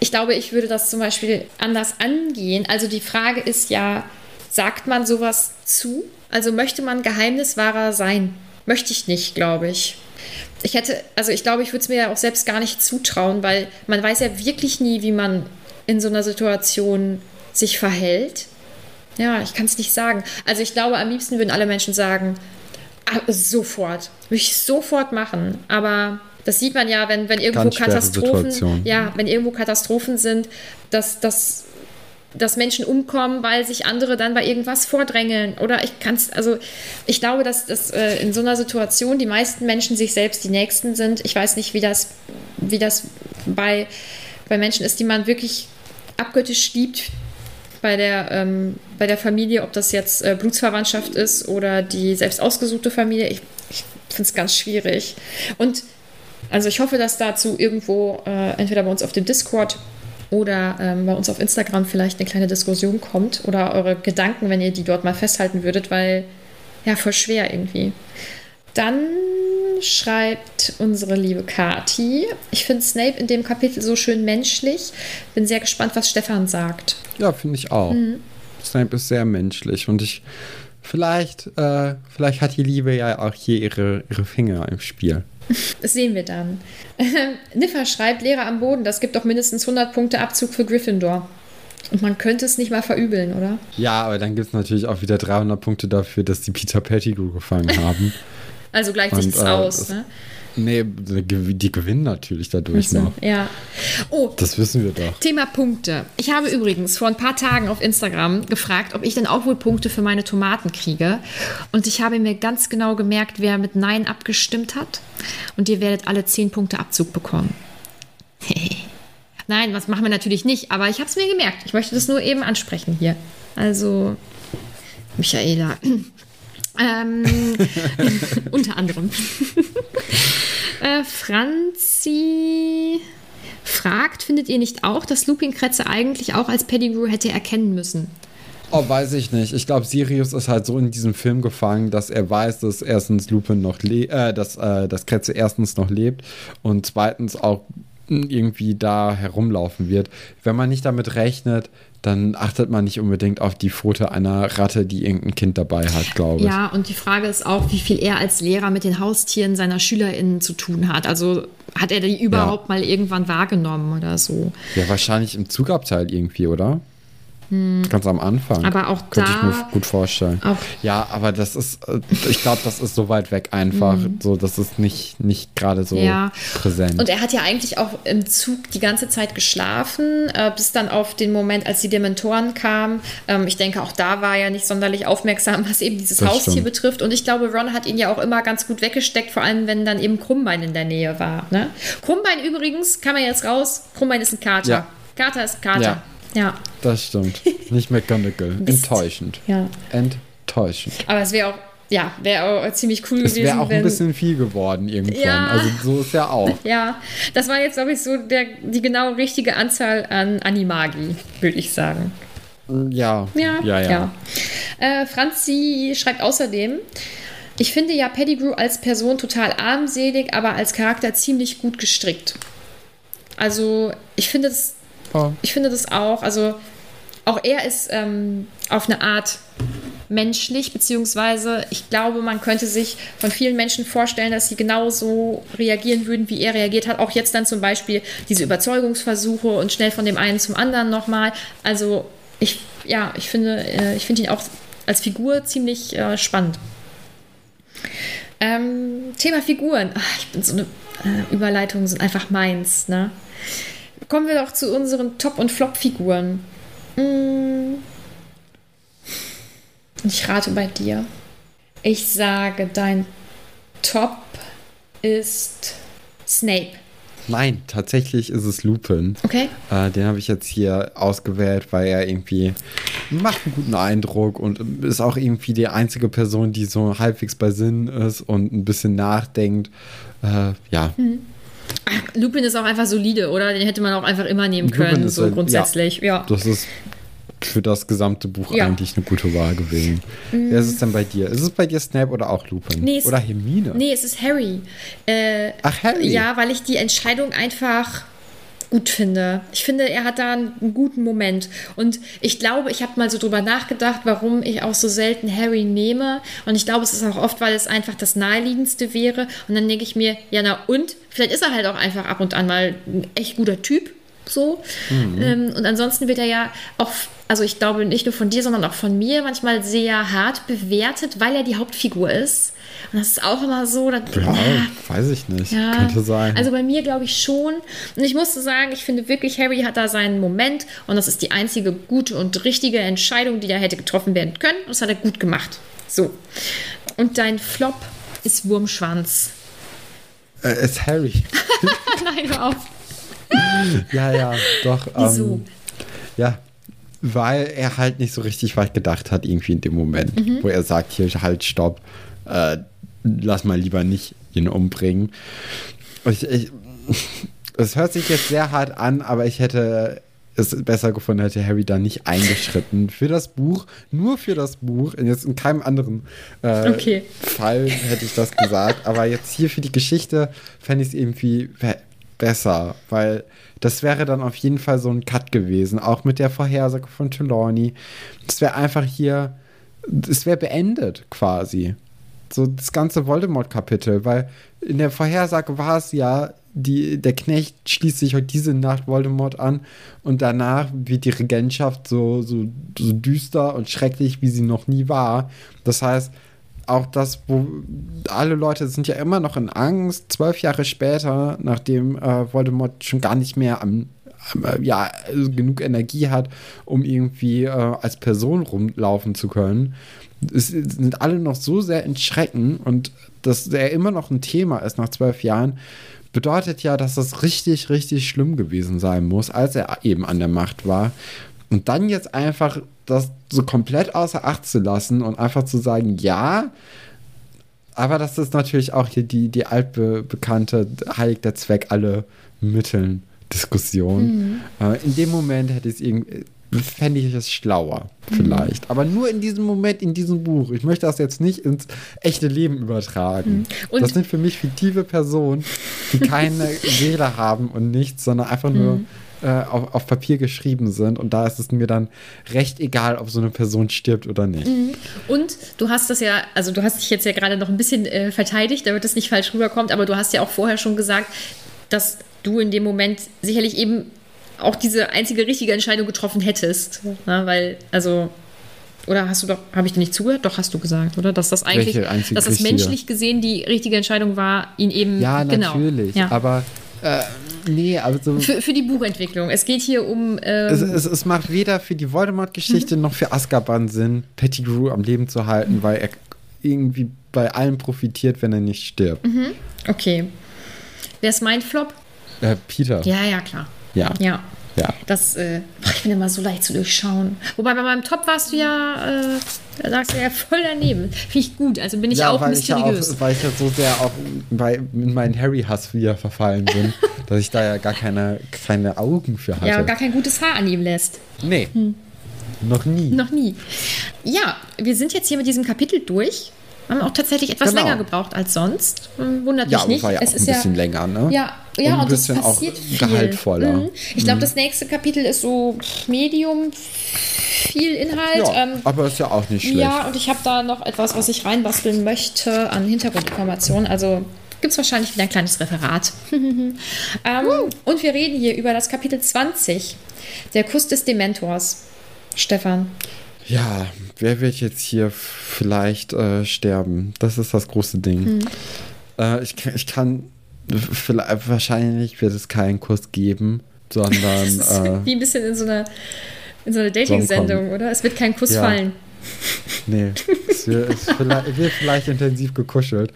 ich glaube, ich würde das zum Beispiel anders angehen. Also die Frage ist ja, sagt man sowas zu? Also möchte man Geheimniswahrer sein? Möchte ich nicht, glaube ich. Ich hätte, also ich glaube, ich würde es mir ja auch selbst gar nicht zutrauen, weil man weiß ja wirklich nie, wie man in so einer Situation sich verhält. Ja, ich kann es nicht sagen. Also ich glaube, am liebsten würden alle Menschen sagen, ah, sofort, würde ich sofort machen. Aber das sieht man ja, wenn, wenn irgendwo Katastrophen, ja, wenn irgendwo Katastrophen sind, dass das dass Menschen umkommen, weil sich andere dann bei irgendwas vordrängeln. Oder ich kann es, also ich glaube, dass, dass äh, in so einer Situation die meisten Menschen sich selbst die Nächsten sind. Ich weiß nicht, wie das, wie das bei, bei Menschen ist, die man wirklich abgöttisch liebt. Bei der, ähm, bei der Familie, ob das jetzt äh, Blutsverwandtschaft ist oder die selbst ausgesuchte Familie, ich, ich finde es ganz schwierig. Und also ich hoffe, dass dazu irgendwo, äh, entweder bei uns auf dem Discord oder ähm, bei uns auf Instagram vielleicht eine kleine Diskussion kommt oder eure Gedanken, wenn ihr die dort mal festhalten würdet, weil ja, voll schwer irgendwie. Dann schreibt unsere liebe Kati, ich finde Snape in dem Kapitel so schön menschlich. Bin sehr gespannt, was Stefan sagt. Ja, finde ich auch. Mhm. Snape ist sehr menschlich und ich vielleicht, äh, vielleicht hat die Liebe ja auch hier ihre, ihre Finger im Spiel. Das sehen wir dann. Niffer schreibt, Lehrer am Boden, das gibt doch mindestens 100 Punkte Abzug für Gryffindor. Und man könnte es nicht mal verübeln, oder? Ja, aber dann gibt es natürlich auch wieder 300 Punkte dafür, dass die Peter Pettigrew gefangen haben. also gleicht sich das äh, aus, ne? Nee, die gewinnen natürlich dadurch also, noch. Ja. Oh, das wissen wir doch. Thema Punkte. Ich habe übrigens vor ein paar Tagen auf Instagram gefragt, ob ich denn auch wohl Punkte für meine Tomaten kriege. Und ich habe mir ganz genau gemerkt, wer mit Nein abgestimmt hat. Und ihr werdet alle 10 Punkte Abzug bekommen. Nein, was machen wir natürlich nicht, aber ich habe es mir gemerkt. Ich möchte das nur eben ansprechen hier. Also, Michaela. Ähm, unter anderem. äh, Franzi. gefragt, findet ihr nicht auch, dass Lupin Kretze eigentlich auch als Pettigrew hätte erkennen müssen? Oh, weiß ich nicht. Ich glaube, Sirius ist halt so in diesem Film gefangen, dass er weiß, dass erstens Lupin noch lebt, äh, dass, äh, dass Kretze erstens noch lebt und zweitens auch irgendwie da herumlaufen wird. Wenn man nicht damit rechnet, dann achtet man nicht unbedingt auf die Pfote einer Ratte, die irgendein Kind dabei hat, glaube ich. Ja, und die Frage ist auch, wie viel er als Lehrer mit den Haustieren seiner SchülerInnen zu tun hat. Also hat er die überhaupt ja. mal irgendwann wahrgenommen oder so? Ja, wahrscheinlich im Zugabteil irgendwie, oder? Hm. Ganz am Anfang. Aber auch Könnte da. ich mir gut vorstellen. ja, aber das ist, äh, ich glaube, das ist so weit weg einfach. Mhm. So, das ist nicht, nicht gerade so ja. präsent. Und er hat ja eigentlich auch im Zug die ganze Zeit geschlafen, äh, bis dann auf den Moment, als die Dementoren kamen. Ähm, ich denke, auch da war er nicht sonderlich aufmerksam, was eben dieses das Haustier stimmt. betrifft. Und ich glaube, Ron hat ihn ja auch immer ganz gut weggesteckt, vor allem wenn dann eben Krummbein in der Nähe war. Ne? Krummbein übrigens, kann man jetzt raus, Krummbein ist ein Kater. Ja. Kater ist Kater. Ja. Ja. Das stimmt. Nicht McGonagall. Enttäuschend. Ja. Enttäuschend. Aber es wäre auch, ja, wäre auch ziemlich cool es gewesen. Es wäre auch ein bisschen viel geworden irgendwann. Ja. Also so ist ja auch. Ja, das war jetzt, glaube ich, so der, die genau richtige Anzahl an Animagi, würde ich sagen. Ja. Ja, ja. ja. ja. Äh, Franzi schreibt außerdem, ich finde ja Pettigrew als Person total armselig, aber als Charakter ziemlich gut gestrickt. Also, ich finde es Oh. Ich finde das auch. Also auch er ist ähm, auf eine Art menschlich, beziehungsweise ich glaube, man könnte sich von vielen Menschen vorstellen, dass sie genauso reagieren würden, wie er reagiert hat. Auch jetzt dann zum Beispiel diese Überzeugungsversuche und schnell von dem einen zum anderen nochmal. Also ich, ja, ich finde, äh, ich finde ihn auch als Figur ziemlich äh, spannend. Ähm, Thema Figuren. Ach, ich bin so eine äh, Überleitungen sind einfach meins, ne? Kommen wir doch zu unseren Top- und Flop-Figuren. Hm. Ich rate bei dir. Ich sage, dein Top ist Snape. Nein, tatsächlich ist es Lupin. Okay. Äh, den habe ich jetzt hier ausgewählt, weil er irgendwie macht einen guten Eindruck und ist auch irgendwie die einzige Person, die so halbwegs bei Sinn ist und ein bisschen nachdenkt. Äh, ja. Mhm. Lupin ist auch einfach solide, oder? Den hätte man auch einfach immer nehmen können, so halt, grundsätzlich. Ja, ja. Das ist für das gesamte Buch ja. eigentlich eine gute Wahl gewesen. Mm. Wer ist es denn bei dir? Ist es bei dir Snape oder auch Lupin? Nee, oder Hermine? Nee, es ist Harry. Äh, Ach, Harry? Ja, weil ich die Entscheidung einfach gut finde. Ich finde, er hat da einen guten Moment. Und ich glaube, ich habe mal so drüber nachgedacht, warum ich auch so selten Harry nehme. Und ich glaube, es ist auch oft, weil es einfach das Naheliegendste wäre. Und dann denke ich mir, ja, na und? Vielleicht ist er halt auch einfach ab und an mal ein echt guter Typ. So. Mhm. Ähm, und ansonsten wird er ja auch also ich glaube nicht nur von dir, sondern auch von mir manchmal sehr hart bewertet, weil er die Hauptfigur ist. Und das ist auch immer so. Dann, ja, ja, weiß ich nicht. Ja. Könnte sein. Also bei mir glaube ich schon. Und ich musste sagen, ich finde wirklich, Harry hat da seinen Moment und das ist die einzige gute und richtige Entscheidung, die da hätte getroffen werden können. Und das hat er gut gemacht. So. Und dein Flop ist Wurmschwanz. Äh, ist Harry. Nein, hör auf. ja, ja, doch. Wieso? Ähm, ja, weil er halt nicht so richtig weit gedacht hat, irgendwie in dem Moment, mhm. wo er sagt, hier halt, stopp, äh, lass mal lieber nicht ihn umbringen. Ich, ich, es hört sich jetzt sehr hart an, aber ich hätte es besser gefunden, hätte Harry da nicht eingeschritten für das Buch, nur für das Buch. Und jetzt in keinem anderen äh, okay. Fall hätte ich das gesagt. Aber jetzt hier für die Geschichte fände ich es irgendwie besser, weil das wäre dann auf jeden Fall so ein Cut gewesen, auch mit der Vorhersage von Trelawney. Das wäre einfach hier, es wäre beendet quasi. So das ganze Voldemort-Kapitel, weil in der Vorhersage war es ja, die, der Knecht schließt sich heute diese Nacht Voldemort an und danach wird die Regentschaft so, so, so düster und schrecklich, wie sie noch nie war. Das heißt, auch das, wo alle Leute sind ja immer noch in Angst, zwölf Jahre später, nachdem äh, Voldemort schon gar nicht mehr am, am äh, ja, also genug Energie hat, um irgendwie äh, als Person rumlaufen zu können. Es sind alle noch so sehr in Schrecken und dass er immer noch ein Thema ist nach zwölf Jahren, bedeutet ja, dass das richtig, richtig schlimm gewesen sein muss, als er eben an der Macht war. Und dann jetzt einfach das so komplett außer Acht zu lassen und einfach zu sagen, ja, aber das ist natürlich auch hier die, die altbekannte Heilig der Zweck alle Mitteln Diskussion. Mhm. Äh, in dem Moment hätte ich es irgendwie fände ich es schlauer, vielleicht. Mhm. Aber nur in diesem Moment, in diesem Buch. Ich möchte das jetzt nicht ins echte Leben übertragen. Mhm. das sind für mich fiktive Personen, die keine Seele haben und nichts, sondern einfach nur mhm. Äh, auf, auf, Papier geschrieben sind. Und da ist es mir dann recht egal, ob so eine Person stirbt oder nicht. Mhm. Und du hast das ja, also du hast dich jetzt ja gerade noch ein bisschen äh, verteidigt, damit es nicht falsch rüberkommt, aber du hast ja auch vorher schon gesagt, dass du in dem Moment sicherlich eben auch diese einzige richtige Entscheidung getroffen hättest. Na, weil, also, oder hast du doch, habe ich dir nicht zugehört? Doch, hast du gesagt, oder? Dass das eigentlich, dass das menschlich gesehen die richtige Entscheidung war, ihn eben. Ja, genau, natürlich. Ja. Aber äh, nee, also. Für, für, die Buchentwicklung. Es geht hier um. Ähm es, es, es, macht weder für die Voldemort-Geschichte mhm. noch für Azkaban Sinn, Pettigrew am Leben zu halten, mhm. weil er irgendwie bei allem profitiert, wenn er nicht stirbt. Mhm. Okay. Wer ist mein Flop? Äh, Peter. Ja, ja, klar. Ja. Ja. Ja. Das, äh, ich bin immer so leicht zu durchschauen. Wobei bei meinem Top warst du ja, äh, da sagst du ja voll daneben. Finde ich gut. Also bin ich ja, auch weil mysteriös. Ich ja auch, weil ich ja so sehr auch bei, in meinen Harry-Hass wieder verfallen bin, dass ich da ja gar keine, keine Augen für hatte. Ja, und gar kein gutes Haar an ihm lässt. Nee. Hm. Noch nie. Noch nie. Ja, wir sind jetzt hier mit diesem Kapitel durch haben auch tatsächlich etwas genau. länger gebraucht als sonst. Wundert ja, mich nicht. War ja es auch ein bisschen ja, länger, ne? Ja, ja und ein bisschen auch gehaltvoller. Mhm. Ich glaube, mhm. das nächste Kapitel ist so Medium, viel Inhalt. Ja, ähm, aber ist ja auch nicht schlecht. Ja, und ich habe da noch etwas, was ich reinbasteln möchte an Hintergrundinformationen. Also gibt es wahrscheinlich wieder ein kleines Referat. ähm, uh. Und wir reden hier über das Kapitel 20, der Kuss des Dementors. Stefan. Ja, wer wird jetzt hier vielleicht äh, sterben? Das ist das große Ding. Hm. Äh, ich, ich kann, wahrscheinlich wird es keinen Kuss geben, sondern. äh, wie ein bisschen in so einer, in so einer Dating-Sendung, oder? Es wird kein Kuss ja. fallen. Nee, es wird, es vielleicht, wird vielleicht intensiv gekuschelt.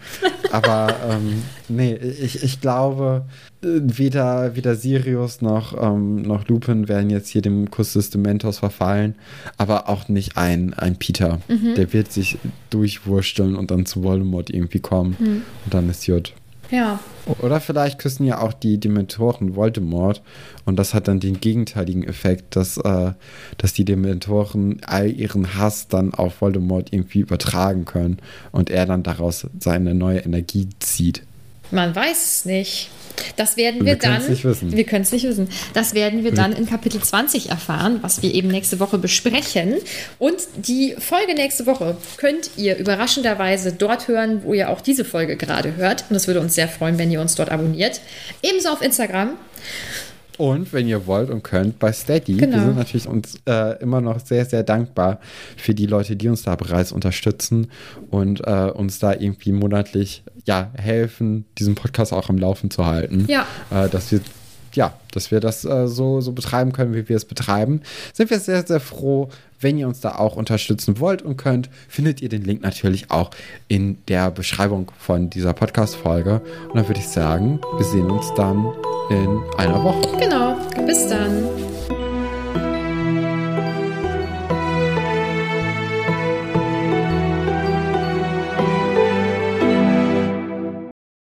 Aber ähm, nee, ich, ich glaube, weder, weder Sirius noch, ähm, noch Lupin werden jetzt hier dem Kuss des Dementors verfallen, aber auch nicht ein, ein Peter. Mhm. Der wird sich durchwursteln und dann zu Voldemort irgendwie kommen. Mhm. Und dann ist Jut. Ja. Oder vielleicht küssen ja auch die Dementoren Voldemort und das hat dann den gegenteiligen Effekt, dass, äh, dass die Dementoren all ihren Hass dann auf Voldemort irgendwie übertragen können und er dann daraus seine neue Energie zieht. Man weiß es nicht. Das werden wir, wir dann. Nicht wissen. Wir können es nicht wissen. Das werden wir dann in Kapitel 20 erfahren, was wir eben nächste Woche besprechen. Und die Folge nächste Woche könnt ihr überraschenderweise dort hören, wo ihr auch diese Folge gerade hört. Und es würde uns sehr freuen, wenn ihr uns dort abonniert. Ebenso auf Instagram. Und wenn ihr wollt und könnt, bei Steady. Genau. Wir sind natürlich uns äh, immer noch sehr, sehr dankbar für die Leute, die uns da bereits unterstützen und äh, uns da irgendwie monatlich ja, helfen, diesen Podcast auch am Laufen zu halten. Ja. Äh, dass wir ja, dass wir das äh, so, so betreiben können, wie wir es betreiben. Sind wir sehr, sehr froh, wenn ihr uns da auch unterstützen wollt und könnt, findet ihr den Link natürlich auch in der Beschreibung von dieser Podcast-Folge. Und dann würde ich sagen, wir sehen uns dann in einer Woche. Genau, bis dann.